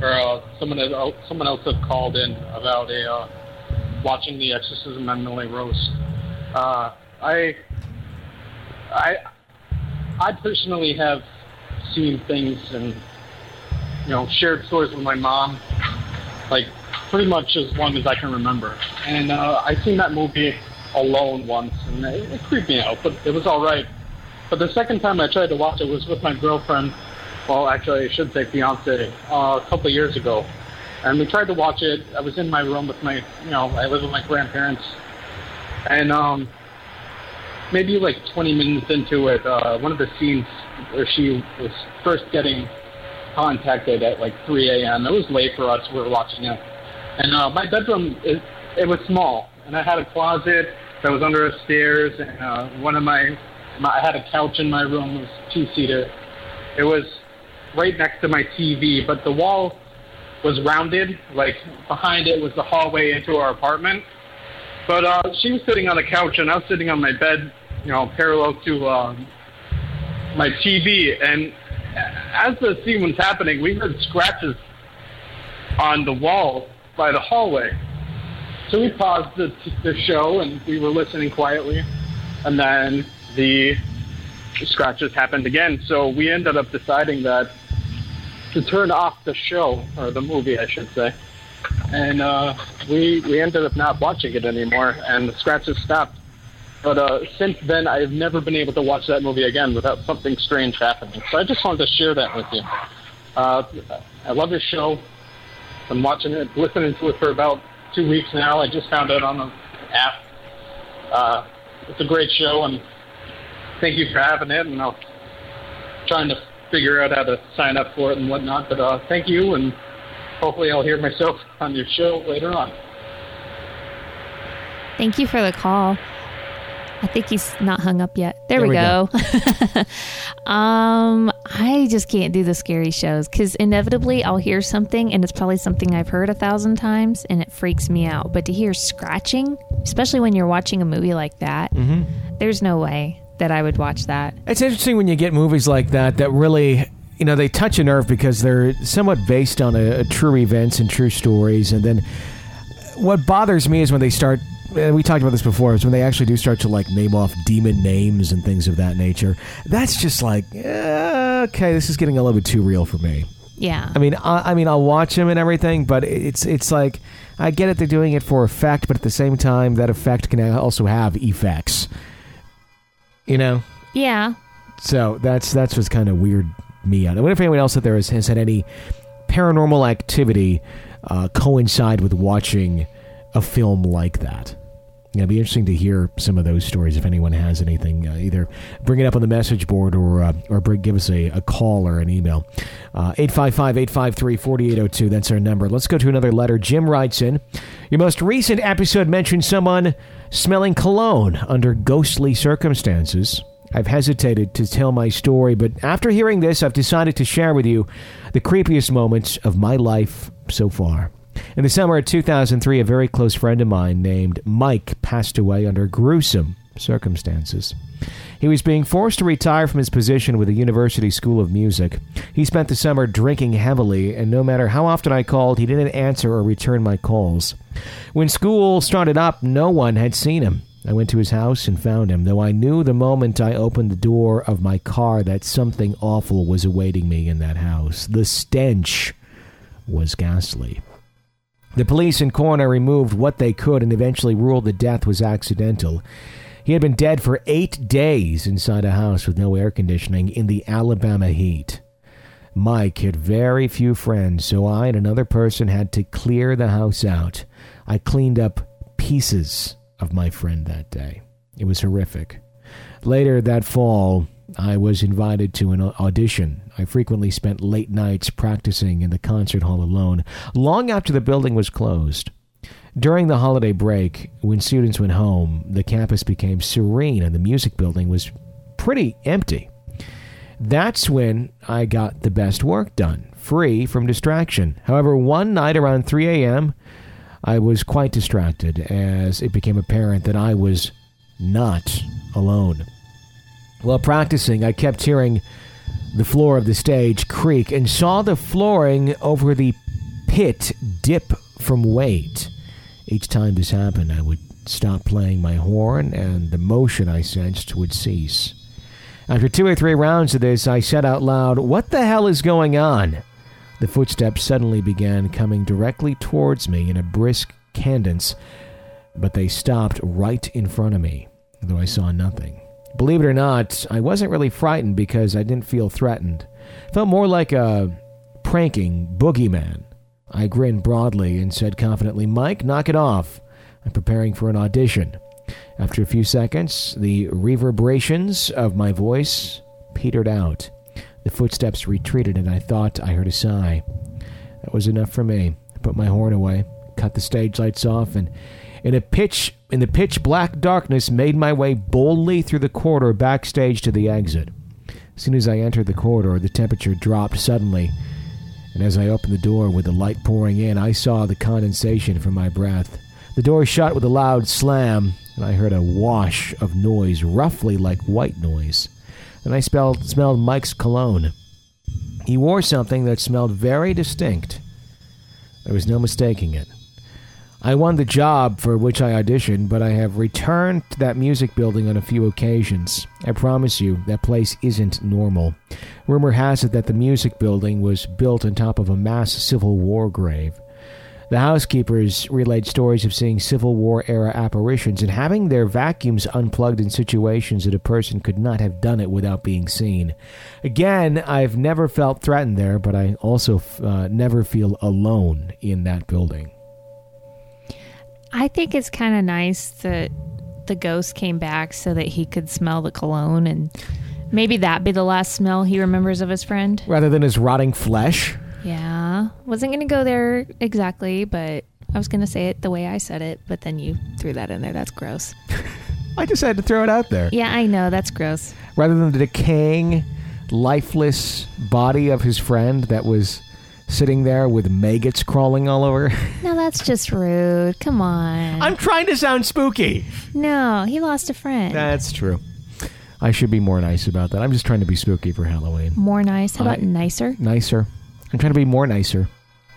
or uh, someone else, someone else had called in about a uh, watching The Exorcism of Emily Rose. Uh, I, I, I personally have seen things and you know shared stories with my mom, like pretty much as long as I can remember. And uh, I seen that movie alone once, and it, it creeped me out, but it was all right. But the second time I tried to watch it was with my girlfriend. Well, actually, I should say fiance. Uh, a couple years ago, and we tried to watch it. I was in my room with my, you know, I live with my grandparents, and um, maybe like 20 minutes into it, uh, one of the scenes where she was first getting contacted at like 3 a.m. It was late for us. We were watching it, and uh, my bedroom is it was small, and I had a closet that was under the stairs, and uh, one of my, my I had a couch in my room. It was two seater. It was right next to my TV, but the wall was rounded. Like behind it was the hallway into our apartment. But uh, she was sitting on the couch, and I was sitting on my bed, you know, parallel to uh, my TV. And as the scene was happening, we heard scratches on the wall by the hallway. So we paused the, the show, and we were listening quietly. And then the scratches happened again. So we ended up deciding that to turn off the show or the movie, I should say. And uh, we we ended up not watching it anymore, and the scratches stopped. But uh, since then, I've never been able to watch that movie again without something strange happening. So I just wanted to share that with you. Uh, I love your show. I'm watching it, listening to it for about two weeks now. I just found it on the app. Uh, it's a great show, and thank you for having it. And I'm trying to figure out how to sign up for it and whatnot. But uh, thank you, and hopefully I'll hear myself on your show later on. Thank you for the call. I think he's not hung up yet. There, There we, we go. um, I just can't do the scary shows because inevitably I'll hear something and it's probably something I've heard a thousand times and it freaks me out. But to hear scratching, especially when you're watching a movie like that, there's no way that I would watch that. It's interesting when you get movies like that that really, you know, they touch a nerve because they're somewhat based on a, a true events and true stories. And then what bothers me is when they start. and We talked about this before. Is when they actually do start to like name off demon names and things of that nature. That's just like eh, okay, this is getting a little bit too real for me. Yeah. I mean, I, I mean, I'll watch them and everything, but it's it's like I get it. They're doing it for effect, but at the same time, that effect can also have effects. You know, yeah. so that's that's what's kind of weird me out. I wonder if anyone else out there has, has had any paranormal activity uh, coincide with watching a film like that. It'd be interesting to hear some of those stories if anyone has anything. Uh, either bring it up on the message board or uh, or bring, give us a, a call or an email. Uh, 855 853 4802. That's our number. Let's go to another letter. Jim writes in Your most recent episode mentioned someone smelling cologne under ghostly circumstances. I've hesitated to tell my story, but after hearing this, I've decided to share with you the creepiest moments of my life so far. In the summer of 2003, a very close friend of mine named Mike passed away under gruesome circumstances. He was being forced to retire from his position with the University School of Music. He spent the summer drinking heavily, and no matter how often I called, he didn't answer or return my calls. When school started up, no one had seen him. I went to his house and found him, though I knew the moment I opened the door of my car that something awful was awaiting me in that house. The stench was ghastly. The police and coroner removed what they could and eventually ruled the death was accidental. He had been dead for eight days inside a house with no air conditioning in the Alabama heat. Mike had very few friends, so I and another person had to clear the house out. I cleaned up pieces of my friend that day. It was horrific. Later that fall, I was invited to an audition. I frequently spent late nights practicing in the concert hall alone, long after the building was closed. During the holiday break, when students went home, the campus became serene and the music building was pretty empty. That's when I got the best work done, free from distraction. However, one night around 3 a.m., I was quite distracted as it became apparent that I was not alone. While practicing, I kept hearing the floor of the stage creak and saw the flooring over the pit dip from weight. Each time this happened, I would stop playing my horn and the motion I sensed would cease. After two or three rounds of this, I said out loud, What the hell is going on? The footsteps suddenly began coming directly towards me in a brisk cadence, but they stopped right in front of me, though I saw nothing. Believe it or not, I wasn't really frightened because I didn't feel threatened. Felt more like a pranking boogeyman. I grinned broadly and said confidently, Mike, knock it off. I'm preparing for an audition. After a few seconds, the reverberations of my voice petered out. The footsteps retreated, and I thought I heard a sigh. That was enough for me. I put my horn away, cut the stage lights off, and in a pitch in the pitch black darkness made my way boldly through the corridor backstage to the exit. As soon as I entered the corridor, the temperature dropped suddenly, and as I opened the door with the light pouring in, I saw the condensation from my breath. The door shut with a loud slam, and I heard a wash of noise, roughly like white noise. Then I spelled, smelled Mike's cologne. He wore something that smelled very distinct. There was no mistaking it. I won the job for which I auditioned, but I have returned to that music building on a few occasions. I promise you, that place isn't normal. Rumor has it that the music building was built on top of a mass Civil War grave. The housekeepers relayed stories of seeing Civil War era apparitions and having their vacuums unplugged in situations that a person could not have done it without being seen. Again, I've never felt threatened there, but I also uh, never feel alone in that building. I think it's kind of nice that the ghost came back so that he could smell the cologne and maybe that be the last smell he remembers of his friend. Rather than his rotting flesh. Yeah. Wasn't going to go there exactly, but I was going to say it the way I said it, but then you threw that in there. That's gross. I just had to throw it out there. Yeah, I know. That's gross. Rather than the decaying, lifeless body of his friend that was sitting there with maggots crawling all over. No, that's just rude. Come on. I'm trying to sound spooky. no, he lost a friend. That's true. I should be more nice about that. I'm just trying to be spooky for Halloween. More nice. How about I- nicer? Nicer. I'm trying to be more nicer.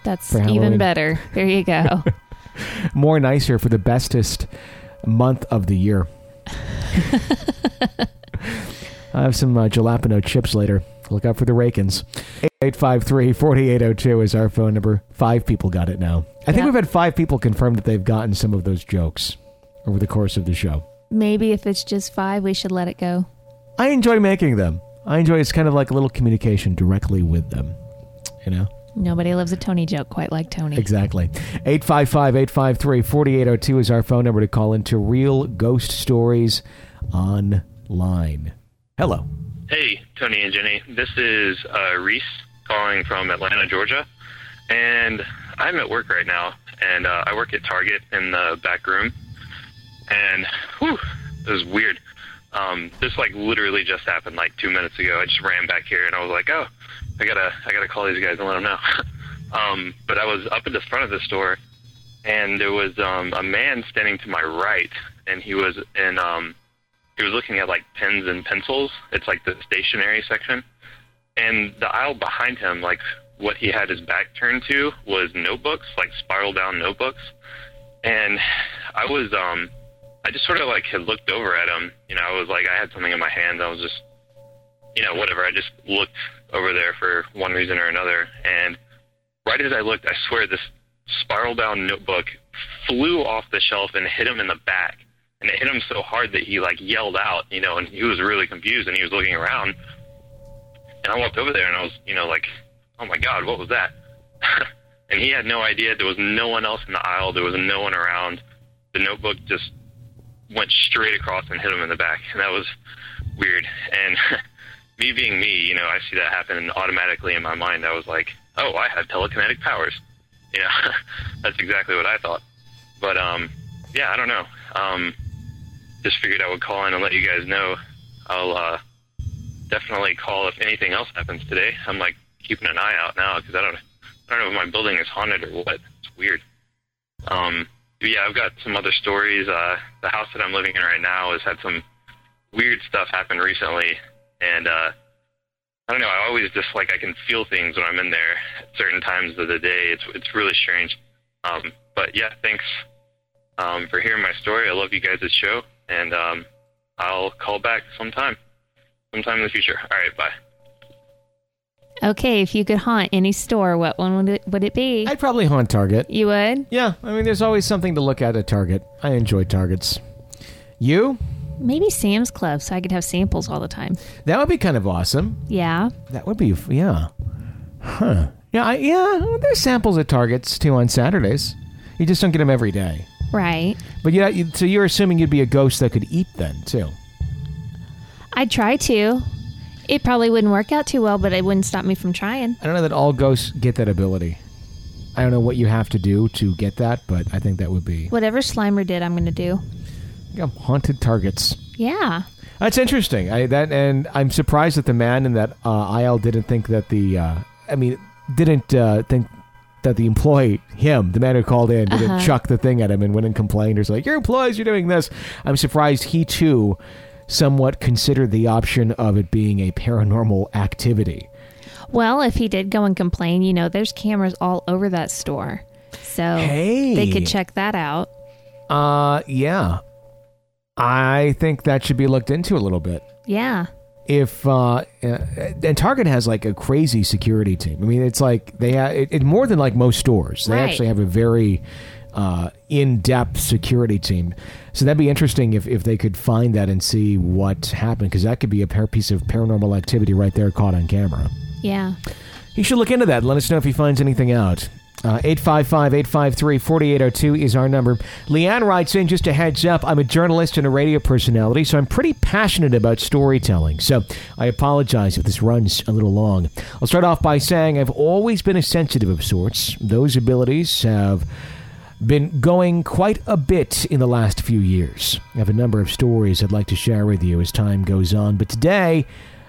That's even better. There you go. More nicer for the bestest month of the year. I have some uh, jalapeno chips later. Look out for the Rakins. 853-4802 is our phone number. Five people got it now. I think Yeah. we've had five people confirm that they've gotten some of those jokes over the course of the show. Maybe if it's just five, we should let it go. I enjoy making them. I enjoy it's kind of like a little communication directly with them. You know? Nobody loves a Tony joke quite like Tony. Exactly. 855 853 4802 is our phone number to call into Real Ghost Stories Online. Hello. Hey, Tony and Jenny. This is uh, Reese calling from Atlanta, Georgia. And I'm at work right now, and uh, I work at Target in the back room. And, whew, it was weird. Um, this, like, literally just happened, like, two minutes ago. I just ran back here, and I was like, oh, I gotta, I gotta call these guys and let them know. um, but I was up at the front of the store, and there was um, a man standing to my right, and he was in um, he was looking at like pens and pencils. It's like the stationery section, and the aisle behind him, like what he had his back turned to, was notebooks, like spiral down notebooks. And I was, um, I just sort of like had looked over at him. You know, I was like, I had something in my hand. I was just, you know, whatever. I just looked over there for one reason or another, and right as I looked, I swear this spiral down notebook flew off the shelf and hit him in the back and it hit him so hard that he like yelled out, you know, and he was really confused and he was looking around. And I walked over there and I was, you know, like, oh my god, what was that? and he had no idea. There was no one else in the aisle. There was no one around. The notebook just went straight across and hit him in the back, and that was weird. And me being me, you know, I see that happen and automatically in my mind. I was like, oh, I have telekinetic powers. You know, that's exactly what I thought. But um, yeah, I don't know. Um, just figured I would call in and let you guys know. I'll uh, definitely call if anything else happens today. I'm like keeping an eye out now because I don't, I don't know if my building is haunted or what. It's weird. Um, yeah, I've got some other stories. Uh, the house that I'm living in right now has had some weird stuff happen recently, and uh, I don't know. I always just like I can feel things when I'm in there at certain times of the day. It's it's really strange. Um, but yeah, thanks um, for hearing my story. I love you guys' show, and um, I'll call back sometime, sometime in the future. All right, bye. Okay, if you could haunt any store, what one would it, would it be? I'd probably haunt Target. you would? Yeah, I mean, there's always something to look at at Target. I enjoy Targets. You? Maybe Sam's Club so I could have samples all the time. That would be kind of awesome. Yeah. That would be, yeah. Huh. Yeah, I, yeah, there's samples at Targets too on Saturdays. You just don't get them every day. Right. But yeah, you, so you're assuming you'd be a ghost that could eat then too. I'd try to. It probably wouldn't work out too well, but it wouldn't stop me from trying. I don't know that all ghosts get that ability. I don't know what you have to do to get that, but I think that would be. Whatever Slimer did, I'm going to do. Yeah, haunted targets. Yeah. That's interesting. I that and I'm surprised that the man in that uh, aisle didn't think that the uh, I mean didn't uh, think that the employee him the man who called in didn't Uh-huh. chuck the thing at him and went and complained or was like your employees you're doing this. I'm surprised he too somewhat considered the option of it being a paranormal activity. Well, if he did go and complain, you know, there's cameras all over that store. So Hey. they could check that out. Uh yeah. I think that should be looked into a little bit. Yeah. If uh, uh, and Target has like a crazy security team. I mean, it's like they have it, it more than like most stores. They Right. actually have a very uh, in-depth security team. So that'd be interesting if, if they could find that and see what happened because that could be a par- piece of paranormal activity right there caught on camera. Yeah. He should look into that. Let us know if he finds anything out. Uh, 855 853 4802 is our number. Leanne writes in just a heads up. I'm a journalist and a radio personality, so I'm pretty passionate about storytelling. So I apologize if this runs a little long. I'll start off by saying I've always been a sensitive of sorts. Those abilities have been going quite a bit in the last few years. I have a number of stories I'd like to share with you as time goes on, but today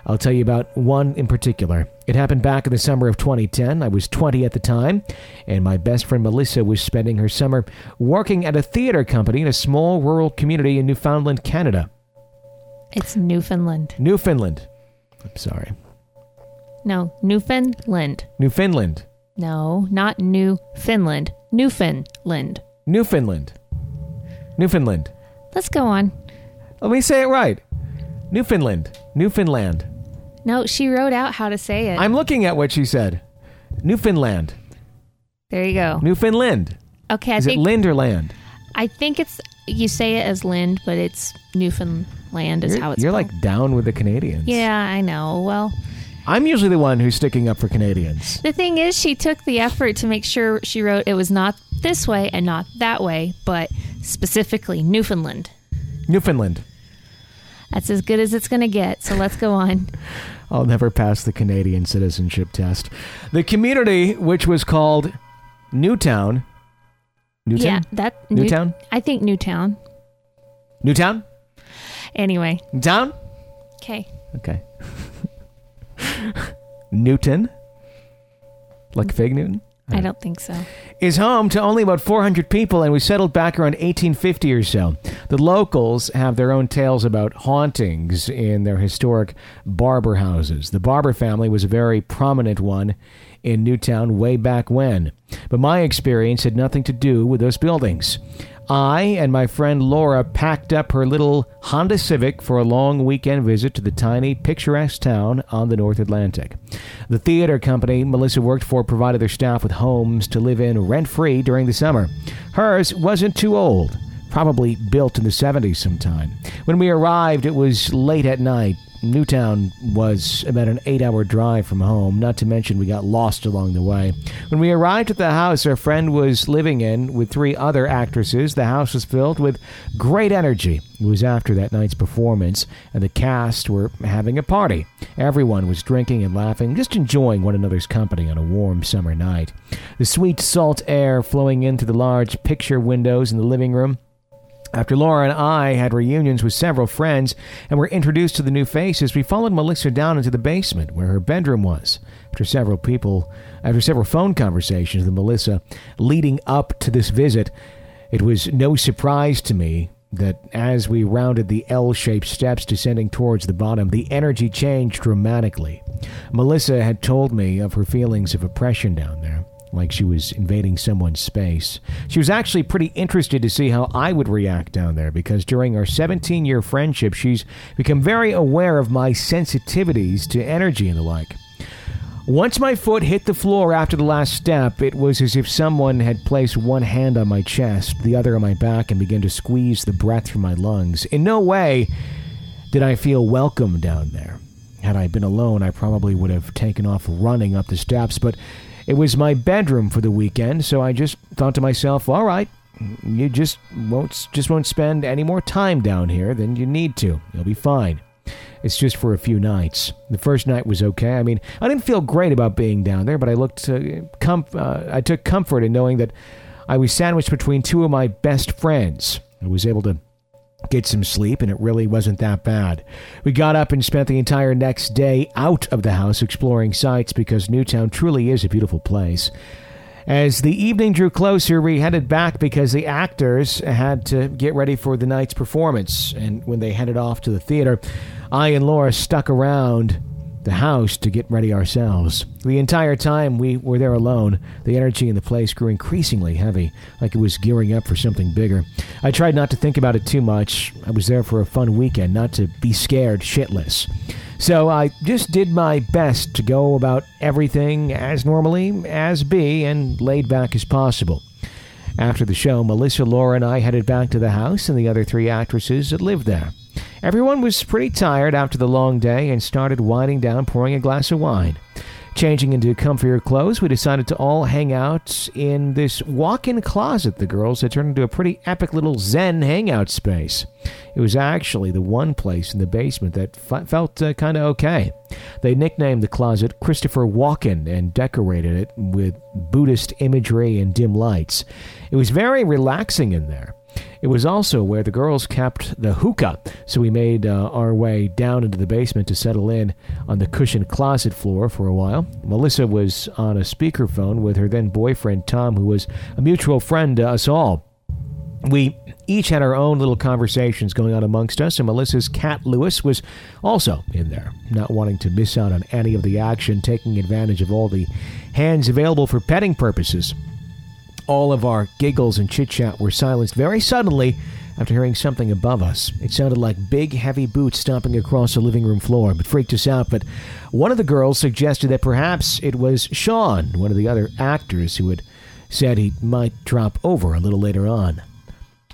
I'll tell you about one in particular. It happened back in the summer of 2010. I was 20 at the time, and my best friend Melissa was spending her summer working at a theater company in a small rural community in Newfoundland, Canada. It's Newfoundland. Newfoundland. I'm sorry. No, Newfoundland. Newfoundland. No, not New Finland. Newfoundland. Newfoundland. Newfoundland. Let's go on. Let me say it right. Newfoundland. Newfoundland. No, she wrote out how to say it. I'm looking at what she said. Newfoundland. there you go. Newfoundland. Okay, I Is it Lind or Land? I think it's you say it as Lind, but it's Newfoundland is You're, how it's. you're spelled. like down with the Canadians. Yeah, I know. Well, I'm usually the one who's sticking up for Canadians. the thing is, she took the effort to make sure she wrote it was not this way and not that way, but specifically Newfoundland. Newfoundland. That's as good as it's going to get. So let's go on. I'll never pass the Canadian citizenship test. The community, which was called Newtown. Newtown? Yeah, that New- Newtown? I think Newtown. Newtown? Anyway, Newtown? okay. Okay. Newton? Like Fig Newton? I don't think so. is home to only about 400 people and was settled back around 1850 or so. The locals have their own tales about hauntings in their historic Barber houses. The Barber family was a very prominent one in Newtown way back when, but my experience had nothing to do with those buildings. I and my friend Laura packed up her little Honda Civic for a long weekend visit to the tiny, picturesque town on the North Atlantic. The theater company Melissa worked for provided their staff with homes to live in rent free during the summer. Hers wasn't too old, probably built in the 70s sometime. When we arrived, it was late at night. Newtown was about an eight hour drive from home, not to mention we got lost along the way. When we arrived at the house our friend was living in with three other actresses, the house was filled with great energy. It was after that night's performance, and the cast were having a party. Everyone was drinking and laughing, just enjoying one another's company on a warm summer night. The sweet salt air flowing in through the large picture windows in the living room after Laura and I had reunions with several friends and were introduced to the new faces, we followed Melissa down into the basement where her bedroom was. After several people, after several phone conversations with Melissa leading up to this visit, it was no surprise to me that as we rounded the L shaped steps descending towards the bottom, the energy changed dramatically. Melissa had told me of her feelings of oppression down there like she was invading someone's space. She was actually pretty interested to see how I would react down there because during our 17 year friendship, she's become very aware of my sensitivities to energy and the like. Once my foot hit the floor after the last step, it was as if someone had placed one hand on my chest, the other on my back, and began to squeeze the breath from my lungs. In no way did I feel welcome down there. Had I been alone, I probably would have taken off running up the steps, but it was my bedroom for the weekend, so I just thought to myself, all right, you just won't just won't spend any more time down here than you need to. You'll be fine. It's just for a few nights. The first night was okay. I mean, I didn't feel great about being down there, but I looked uh, comf- uh, I took comfort in knowing that I was sandwiched between two of my best friends. I was able to get some sleep, and it really wasn't that bad. We got up and spent the entire next day out of the house exploring sights because Newtown truly is a beautiful place. As the evening drew closer, we headed back because the actors had to get ready for the night's performance. And when they headed off to the theater, I and Laura stuck around the house to get ready ourselves. The entire time we were there alone, the energy in the place grew increasingly heavy, like it was gearing up for something bigger. I tried not to think about it too much. I was there for a fun weekend, not to be scared shitless. So I just did my best to go about everything as normally as be and laid back as possible. After the show, Melissa, Laura, and I headed back to the house and the other three actresses that lived there. Everyone was pretty tired after the long day and started winding down, pouring a glass of wine. Changing into comfier clothes, we decided to all hang out in this walk in closet the girls had turned into a pretty epic little Zen hangout space. It was actually the one place in the basement that f- felt uh, kind of okay. They nicknamed the closet Christopher Walken and decorated it with Buddhist imagery and dim lights. It was very relaxing in there. It was also where the girls kept the hookah, so we made uh, our way down into the basement to settle in on the cushioned closet floor for a while. Melissa was on a speakerphone with her then boyfriend Tom, who was a mutual friend to us all. We each had our own little conversations going on amongst us, and Melissa's cat Lewis was also in there, not wanting to miss out on any of the action, taking advantage of all the hands available for petting purposes. All of our giggles and chit chat were silenced very suddenly after hearing something above us. It sounded like big, heavy boots stomping across the living room floor, but freaked us out. But one of the girls suggested that perhaps it was Sean, one of the other actors, who had said he might drop over a little later on.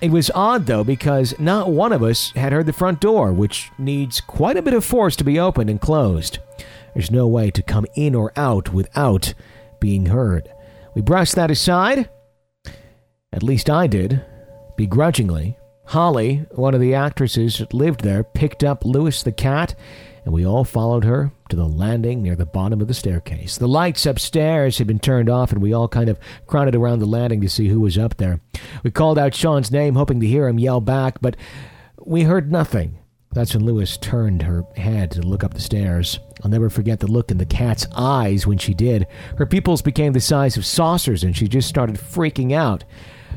It was odd, though, because not one of us had heard the front door, which needs quite a bit of force to be opened and closed. There's no way to come in or out without being heard. We brushed that aside at least I did, begrudgingly. Holly, one of the actresses that lived there, picked up Lewis the cat, and we all followed her to the landing near the bottom of the staircase. The lights upstairs had been turned off, and we all kind of crowded around the landing to see who was up there. We called out Sean's name, hoping to hear him yell back, but we heard nothing. That's when Lewis turned her head to look up the stairs. I'll never forget the look in the cat's eyes when she did. Her pupils became the size of saucers, and she just started freaking out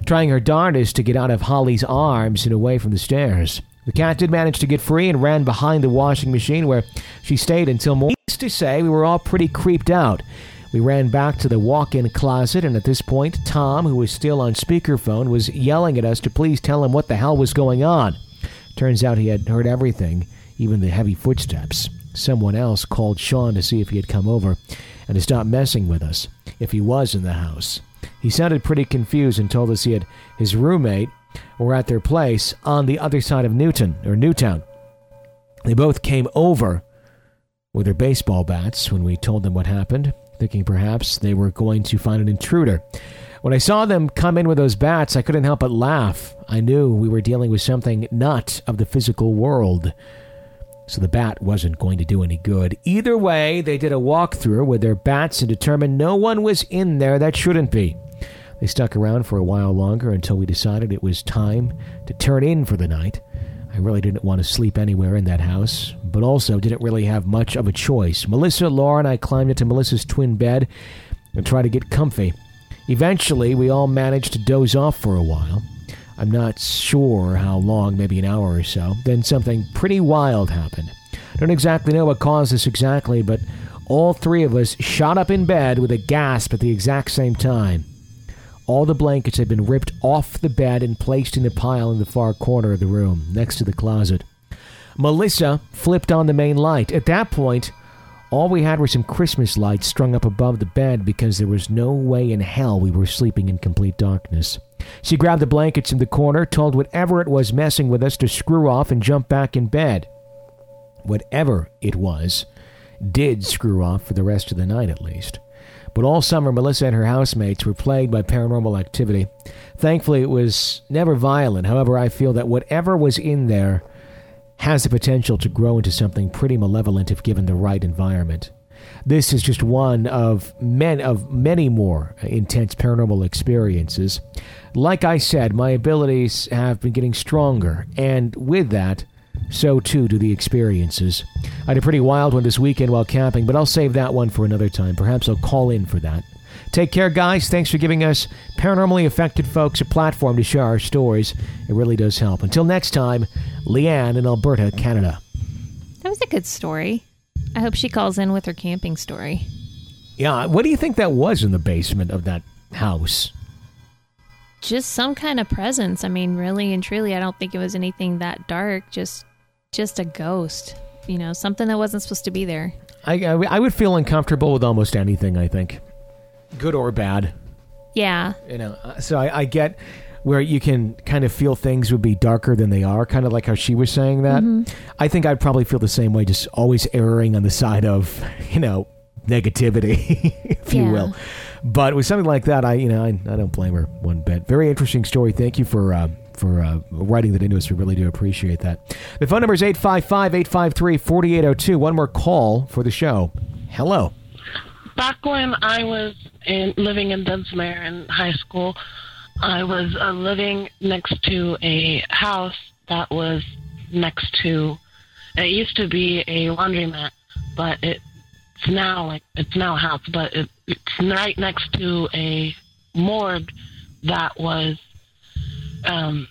trying her darndest to get out of Holly's arms and away from the stairs. The cat did manage to get free and ran behind the washing machine where she stayed until morning. to say, we were all pretty creeped out. We ran back to the walk in closet, and at this point, Tom, who was still on speakerphone, was yelling at us to please tell him what the hell was going on. Turns out he had heard everything, even the heavy footsteps. Someone else called Sean to see if he had come over and to stop messing with us, if he was in the house. He sounded pretty confused and told us he had his roommate were at their place on the other side of Newton or Newtown. They both came over with their baseball bats when we told them what happened, thinking perhaps they were going to find an intruder. When I saw them come in with those bats, I couldn't help but laugh. I knew we were dealing with something not of the physical world so the bat wasn't going to do any good. Either way, they did a walkthrough with their bats and determined no one was in there that shouldn't be. They stuck around for a while longer until we decided it was time to turn in for the night. I really didn't want to sleep anywhere in that house, but also didn't really have much of a choice. Melissa, Laura, and I climbed into Melissa's twin bed and tried to get comfy. Eventually, we all managed to doze off for a while. I'm not sure how long, maybe an hour or so. Then something pretty wild happened. Don't exactly know what caused this exactly, but all three of us shot up in bed with a gasp at the exact same time. All the blankets had been ripped off the bed and placed in a pile in the far corner of the room, next to the closet. Melissa flipped on the main light. At that point, all we had were some Christmas lights strung up above the bed because there was no way in hell we were sleeping in complete darkness. She grabbed the blankets in the corner, told whatever it was messing with us to screw off and jump back in bed. Whatever it was did screw off for the rest of the night at least. But all summer, Melissa and her housemates were plagued by paranormal activity. Thankfully, it was never violent. However, I feel that whatever was in there has the potential to grow into something pretty malevolent if given the right environment. This is just one of men of many more intense paranormal experiences. Like I said, my abilities have been getting stronger, and with that, so too do the experiences. I had a pretty wild one this weekend while camping, but I'll save that one for another time. Perhaps I'll call in for that. Take care, guys. Thanks for giving us paranormally affected folks a platform to share our stories. It really does help. Until next time, Leanne in Alberta, Canada. That was a good story. I hope she calls in with her camping story. Yeah, what do you think that was in the basement of that house? Just some kind of presence. I mean, really and truly, I don't think it was anything that dark. Just, just a ghost. You know, something that wasn't supposed to be there. I, I, I would feel uncomfortable with almost anything, I think. Good or bad. Yeah. You know, uh, so I, I get where you can kind of feel things would be darker than they are, kind of like how she was saying that. I think I'd probably feel the same way, just always erring on the side of, you know, negativity, if you will. But with something like that, I, you know, I, I don't blame her one bit. Very interesting story. Thank you for, uh, for uh, writing that into us. We really do appreciate that. The phone number is 855 853 4802. One more call for the show. Hello. back when I was in, living in Dunsmuir in high school, I was uh, living next to a house that was next to. It used to be a laundromat, but it's now like it's now a house, but it, it's right next to a morgue that was. Um,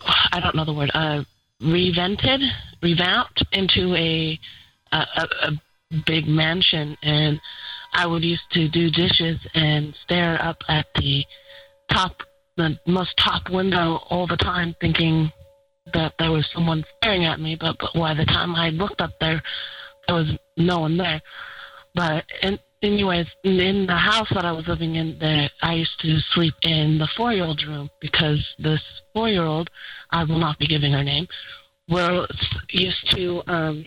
I don't know the word. Uh, revented, revamped into a, a, a big mansion, and I would used to do dishes and stare up at the top, the most top window all the time, thinking that there was someone staring at me. But, but by the time I looked up there, there was no one there. But in, anyways, in the house that I was living in, there I used to sleep in the four-year-old room because this four-year-old, I will not be giving her name, was used to um,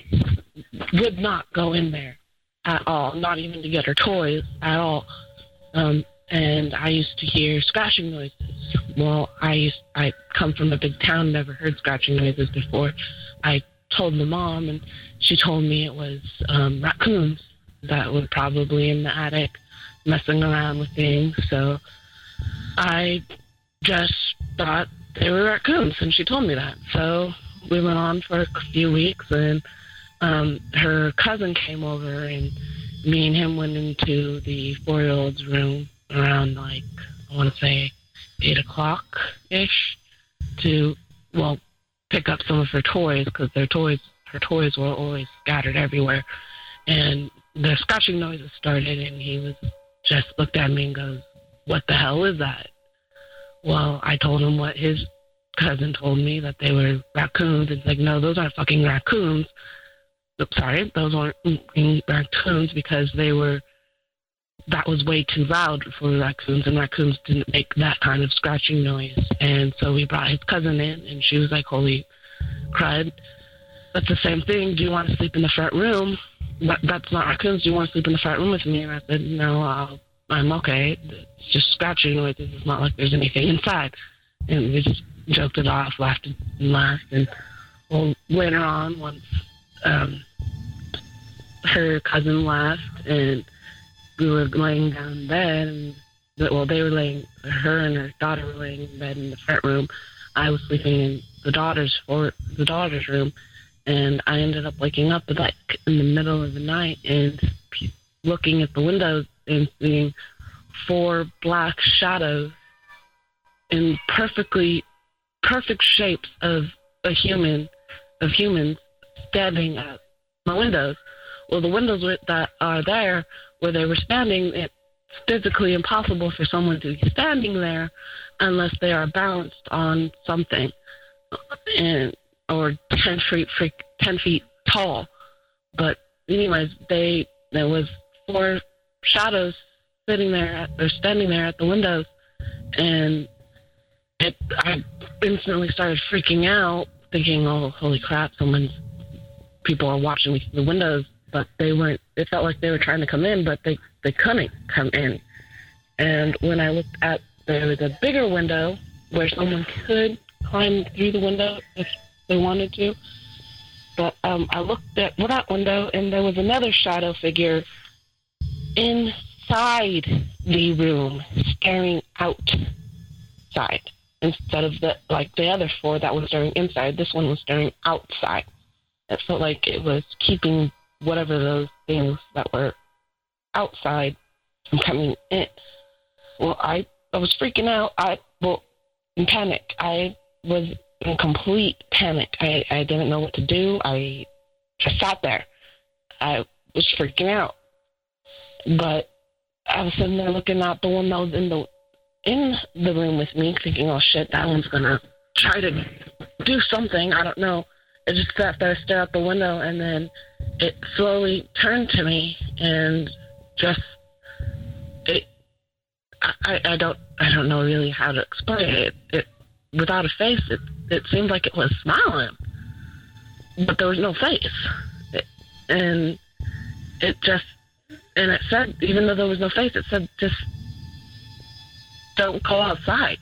would not go in there at all, not even to get her toys at all. Um, and I used to hear scratching noises. Well, I used, I come from a big town, never heard scratching noises before. I told the mom, and she told me it was um, raccoons that were probably in the attic messing around with things. So I just thought they were raccoons, and she told me that. So we went on for a few weeks, and um, her cousin came over, and me and him went into the four-year-old's room around like I want to say eight o'clock ish to well pick up some of her toys because their toys her toys were always scattered everywhere, and the scratching noises started, and he was just looked at me and goes, "What the hell is that?" Well, I told him what his cousin told me that they were raccoons. It's like, no, those aren't fucking raccoons. Oops, sorry, those aren't mm, raccoons because they were. That was way too loud for raccoons, and raccoons didn't make that kind of scratching noise. And so we brought his cousin in, and she was like, "Holy crud, that's the same thing. Do you want to sleep in the front room? That, that's not raccoons. Do you want to sleep in the front room with me?" And I said, "No, I'll, I'm okay. It's just scratching noises. It's not like there's anything inside." And we just joked it off, laughed and laughed. And well, later on, once um, her cousin left, and we were laying down in bed, and well, they were laying, her and her daughter were laying in bed in the front room. I was sleeping in the daughter's for the daughter's room, and I ended up waking up like in the middle of the night and looking at the windows and seeing four black shadows in perfectly perfect shapes of a human of humans standing at my windows. Well, the windows that are there where they were standing, it's physically impossible for someone to be standing there unless they are balanced on something and or ten feet freak- ten feet tall. But anyways, they there was four shadows sitting there at, or standing there at the windows, and it I instantly started freaking out, thinking, "Oh, holy crap! Someone's people are watching me through the windows." But they weren't. It felt like they were trying to come in, but they they couldn't come in. And when I looked at there was a bigger window where someone could climb through the window if they wanted to. But um, I looked at that window, and there was another shadow figure inside the room, staring outside instead of the like the other four that was staring inside. This one was staring outside. It felt like it was keeping whatever those things that were outside from coming in. Well, I I was freaking out. I well in panic. I was in complete panic. I I didn't know what to do. I just sat there. I was freaking out. But I was sitting there looking out the one that was in the in the room with me, thinking, "Oh shit, that one's gonna try to do something." I don't know. I just sat there, stared out the window, and then it slowly turned to me and just it. I, I don't I don't know really how to explain it. It without a face, it it seemed like it was smiling, but there was no face, it, and it just and it said even though there was no face, it said just don't go outside.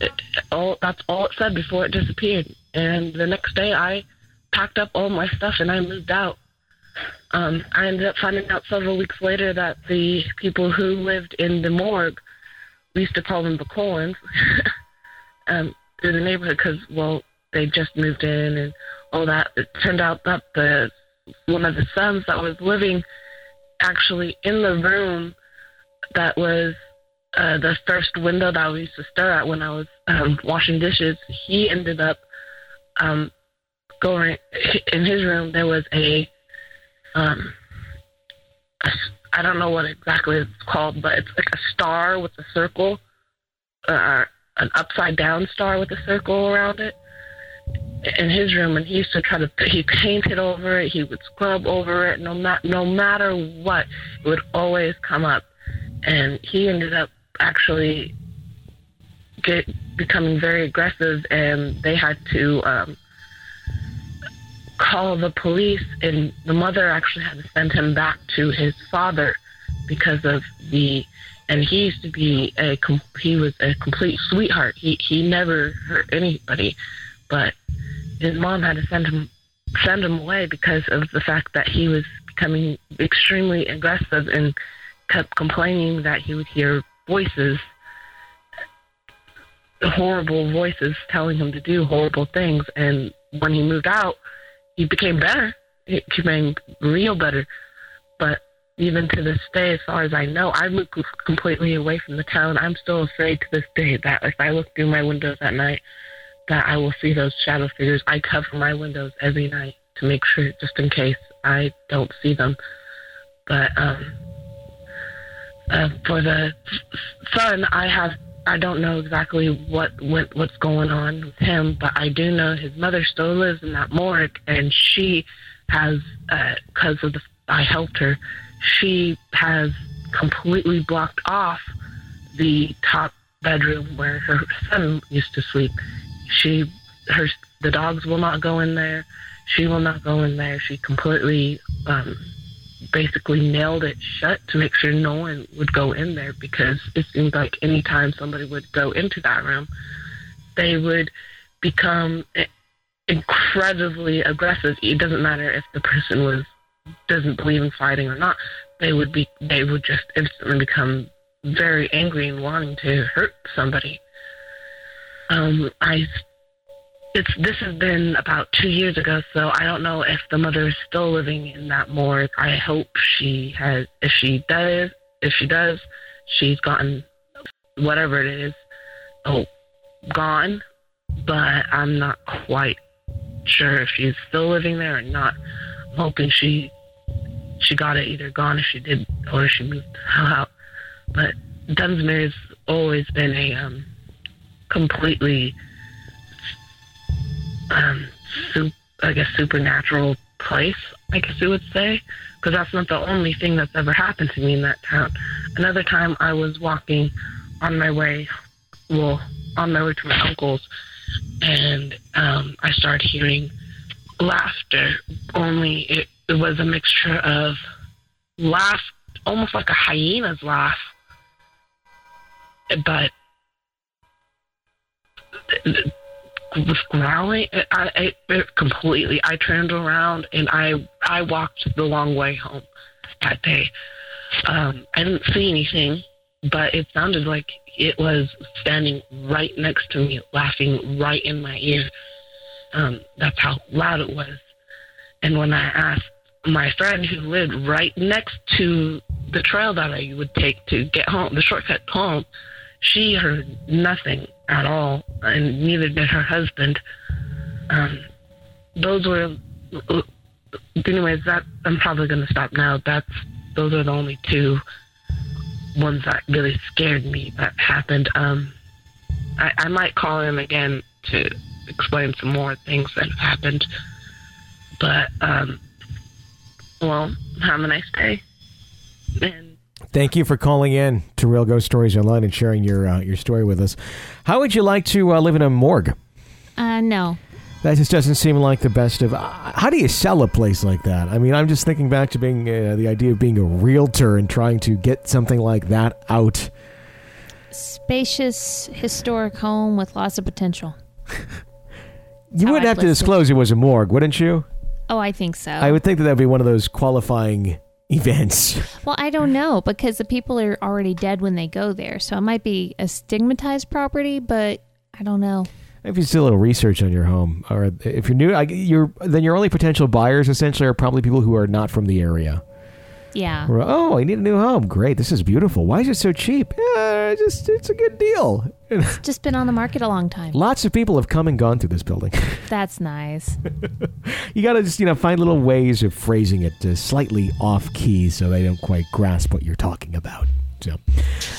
It, all that's all it said before it disappeared. And the next day, I packed up all my stuff and I moved out. Um, I ended up finding out several weeks later that the people who lived in the morgue, we used to call them the Colons, um, in the neighborhood because, well, they just moved in and all that. It turned out that the one of the sons that was living actually in the room that was uh, the first window that we used to stare at when I was um, washing dishes, he ended up um, going in his room. There was a, um, a, I don't know what exactly it's called, but it's like a star with a circle, uh, an upside down star with a circle around it in his room and he used to try to he painted over it he would scrub over it no, ma- no matter what it would always come up and he ended up actually get becoming very aggressive, and they had to um, call the police. And the mother actually had to send him back to his father because of the. And he used to be a he was a complete sweetheart. He he never hurt anybody, but his mom had to send him send him away because of the fact that he was becoming extremely aggressive and kept complaining that he would hear voices, horrible voices telling him to do horrible things. And when he moved out, he became better. He became real better. But even to this day, as far as I know, I moved completely away from the town. I'm still afraid to this day that if I look through my windows at night, that I will see those shadow figures. I cover my windows every night to make sure, just in case I don't see them. But um, uh, for the son, I have I don't know exactly what went what's going on with him, but I do know his mother still lives in that morgue, and she has because uh, of the I helped her, she has completely blocked off the top bedroom where her son used to sleep. She her the dogs will not go in there. She will not go in there. She completely um, basically nailed it shut to make sure no one would go in there because it seemed like anytime somebody would go into that room, they would become incredibly aggressive. It doesn't matter if the person was doesn't believe in fighting or not. They would be they would just instantly become very angry and wanting to hurt somebody. Um, I it's this has been about two years ago, so I don't know if the mother is still living in that morgue. I hope she has. If she does, if she does, she's gotten whatever it is, oh, gone. But I'm not quite sure if she's still living there or not. I'm hoping she she got it either gone if she did or she moved out. But Dunsmuir's always been a um, completely um, soup, I guess, supernatural place, I guess you would say, because that's not the only thing that's ever happened to me in that town. Another time I was walking on my way, well, on my way to my uncle's, and um, I started hearing laughter, only it, it was a mixture of laugh, almost like a hyena's laugh, but was growling. I, I completely. I turned around and I I walked the long way home that day. Um, I didn't see anything, but it sounded like it was standing right next to me, laughing right in my ear. Um, that's how loud it was. And when I asked my friend who lived right next to the trail that I would take to get home, the shortcut home, she heard nothing at all, and neither did her husband. Um, those were, anyways. That I'm probably going to stop now. That's those are the only two ones that really scared me that happened. Um, I, I might call him again to explain some more things that have happened. But um, well, have a nice day. And Thank you for calling in to Real Ghost Stories Online and sharing your uh, your story with us. How would you like to uh, live in a morgue? Uh, no. That just doesn't seem like the best of. Uh, how do you sell a place like that? I mean, I'm just thinking back to being uh, the idea of being a realtor and trying to get something like that out. Spacious historic home with lots of potential. You would have to list it. disclose it was a morgue, wouldn't you? Oh, I think so. I would think that that would be one of those qualifying events. Well, I don't know because the people are already dead when they go there. So it might be a stigmatized property, but I don't know. If you do a little research on your home, or if you're new, I, you're then your only potential buyers essentially are probably people who are not from the area. Yeah. Oh, I need a new home. Great, this is beautiful. Why is it so cheap? Yeah, just it's a good deal. It's just been on the market a long time. Lots of people have come and gone through this building. That's nice. you got to just you know find little ways of phrasing it uh, slightly off key so they don't quite grasp what you're talking about. So,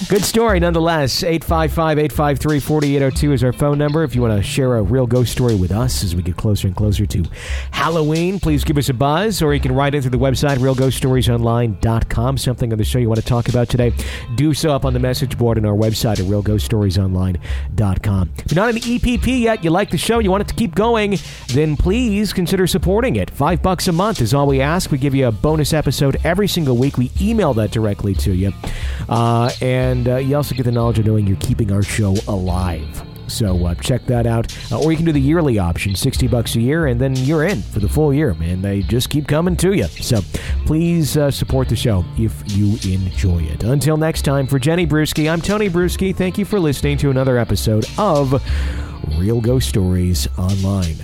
good story nonetheless. 855-853-4802 is our phone number. If you want to share a real ghost story with us as we get closer and closer to Halloween, please give us a buzz or you can write in through the website realghoststoriesonline.com. Something on the show you want to talk about today, do so up on the message board on our website at realghoststoriesonline.com. If you're not an EPP yet, you like the show, you want it to keep going, then please consider supporting it. Five bucks a month is all we ask. We give you a bonus episode every single week. We email that directly to you. Uh, and uh, you also get the knowledge of knowing you're keeping our show alive. So uh, check that out. Uh, or you can do the yearly option, 60 bucks a year, and then you're in for the full year, man. They just keep coming to you. So please uh, support the show if you enjoy it. Until next time, for Jenny Brueski, I'm Tony Brueski. Thank you for listening to another episode of Real Ghost Stories Online.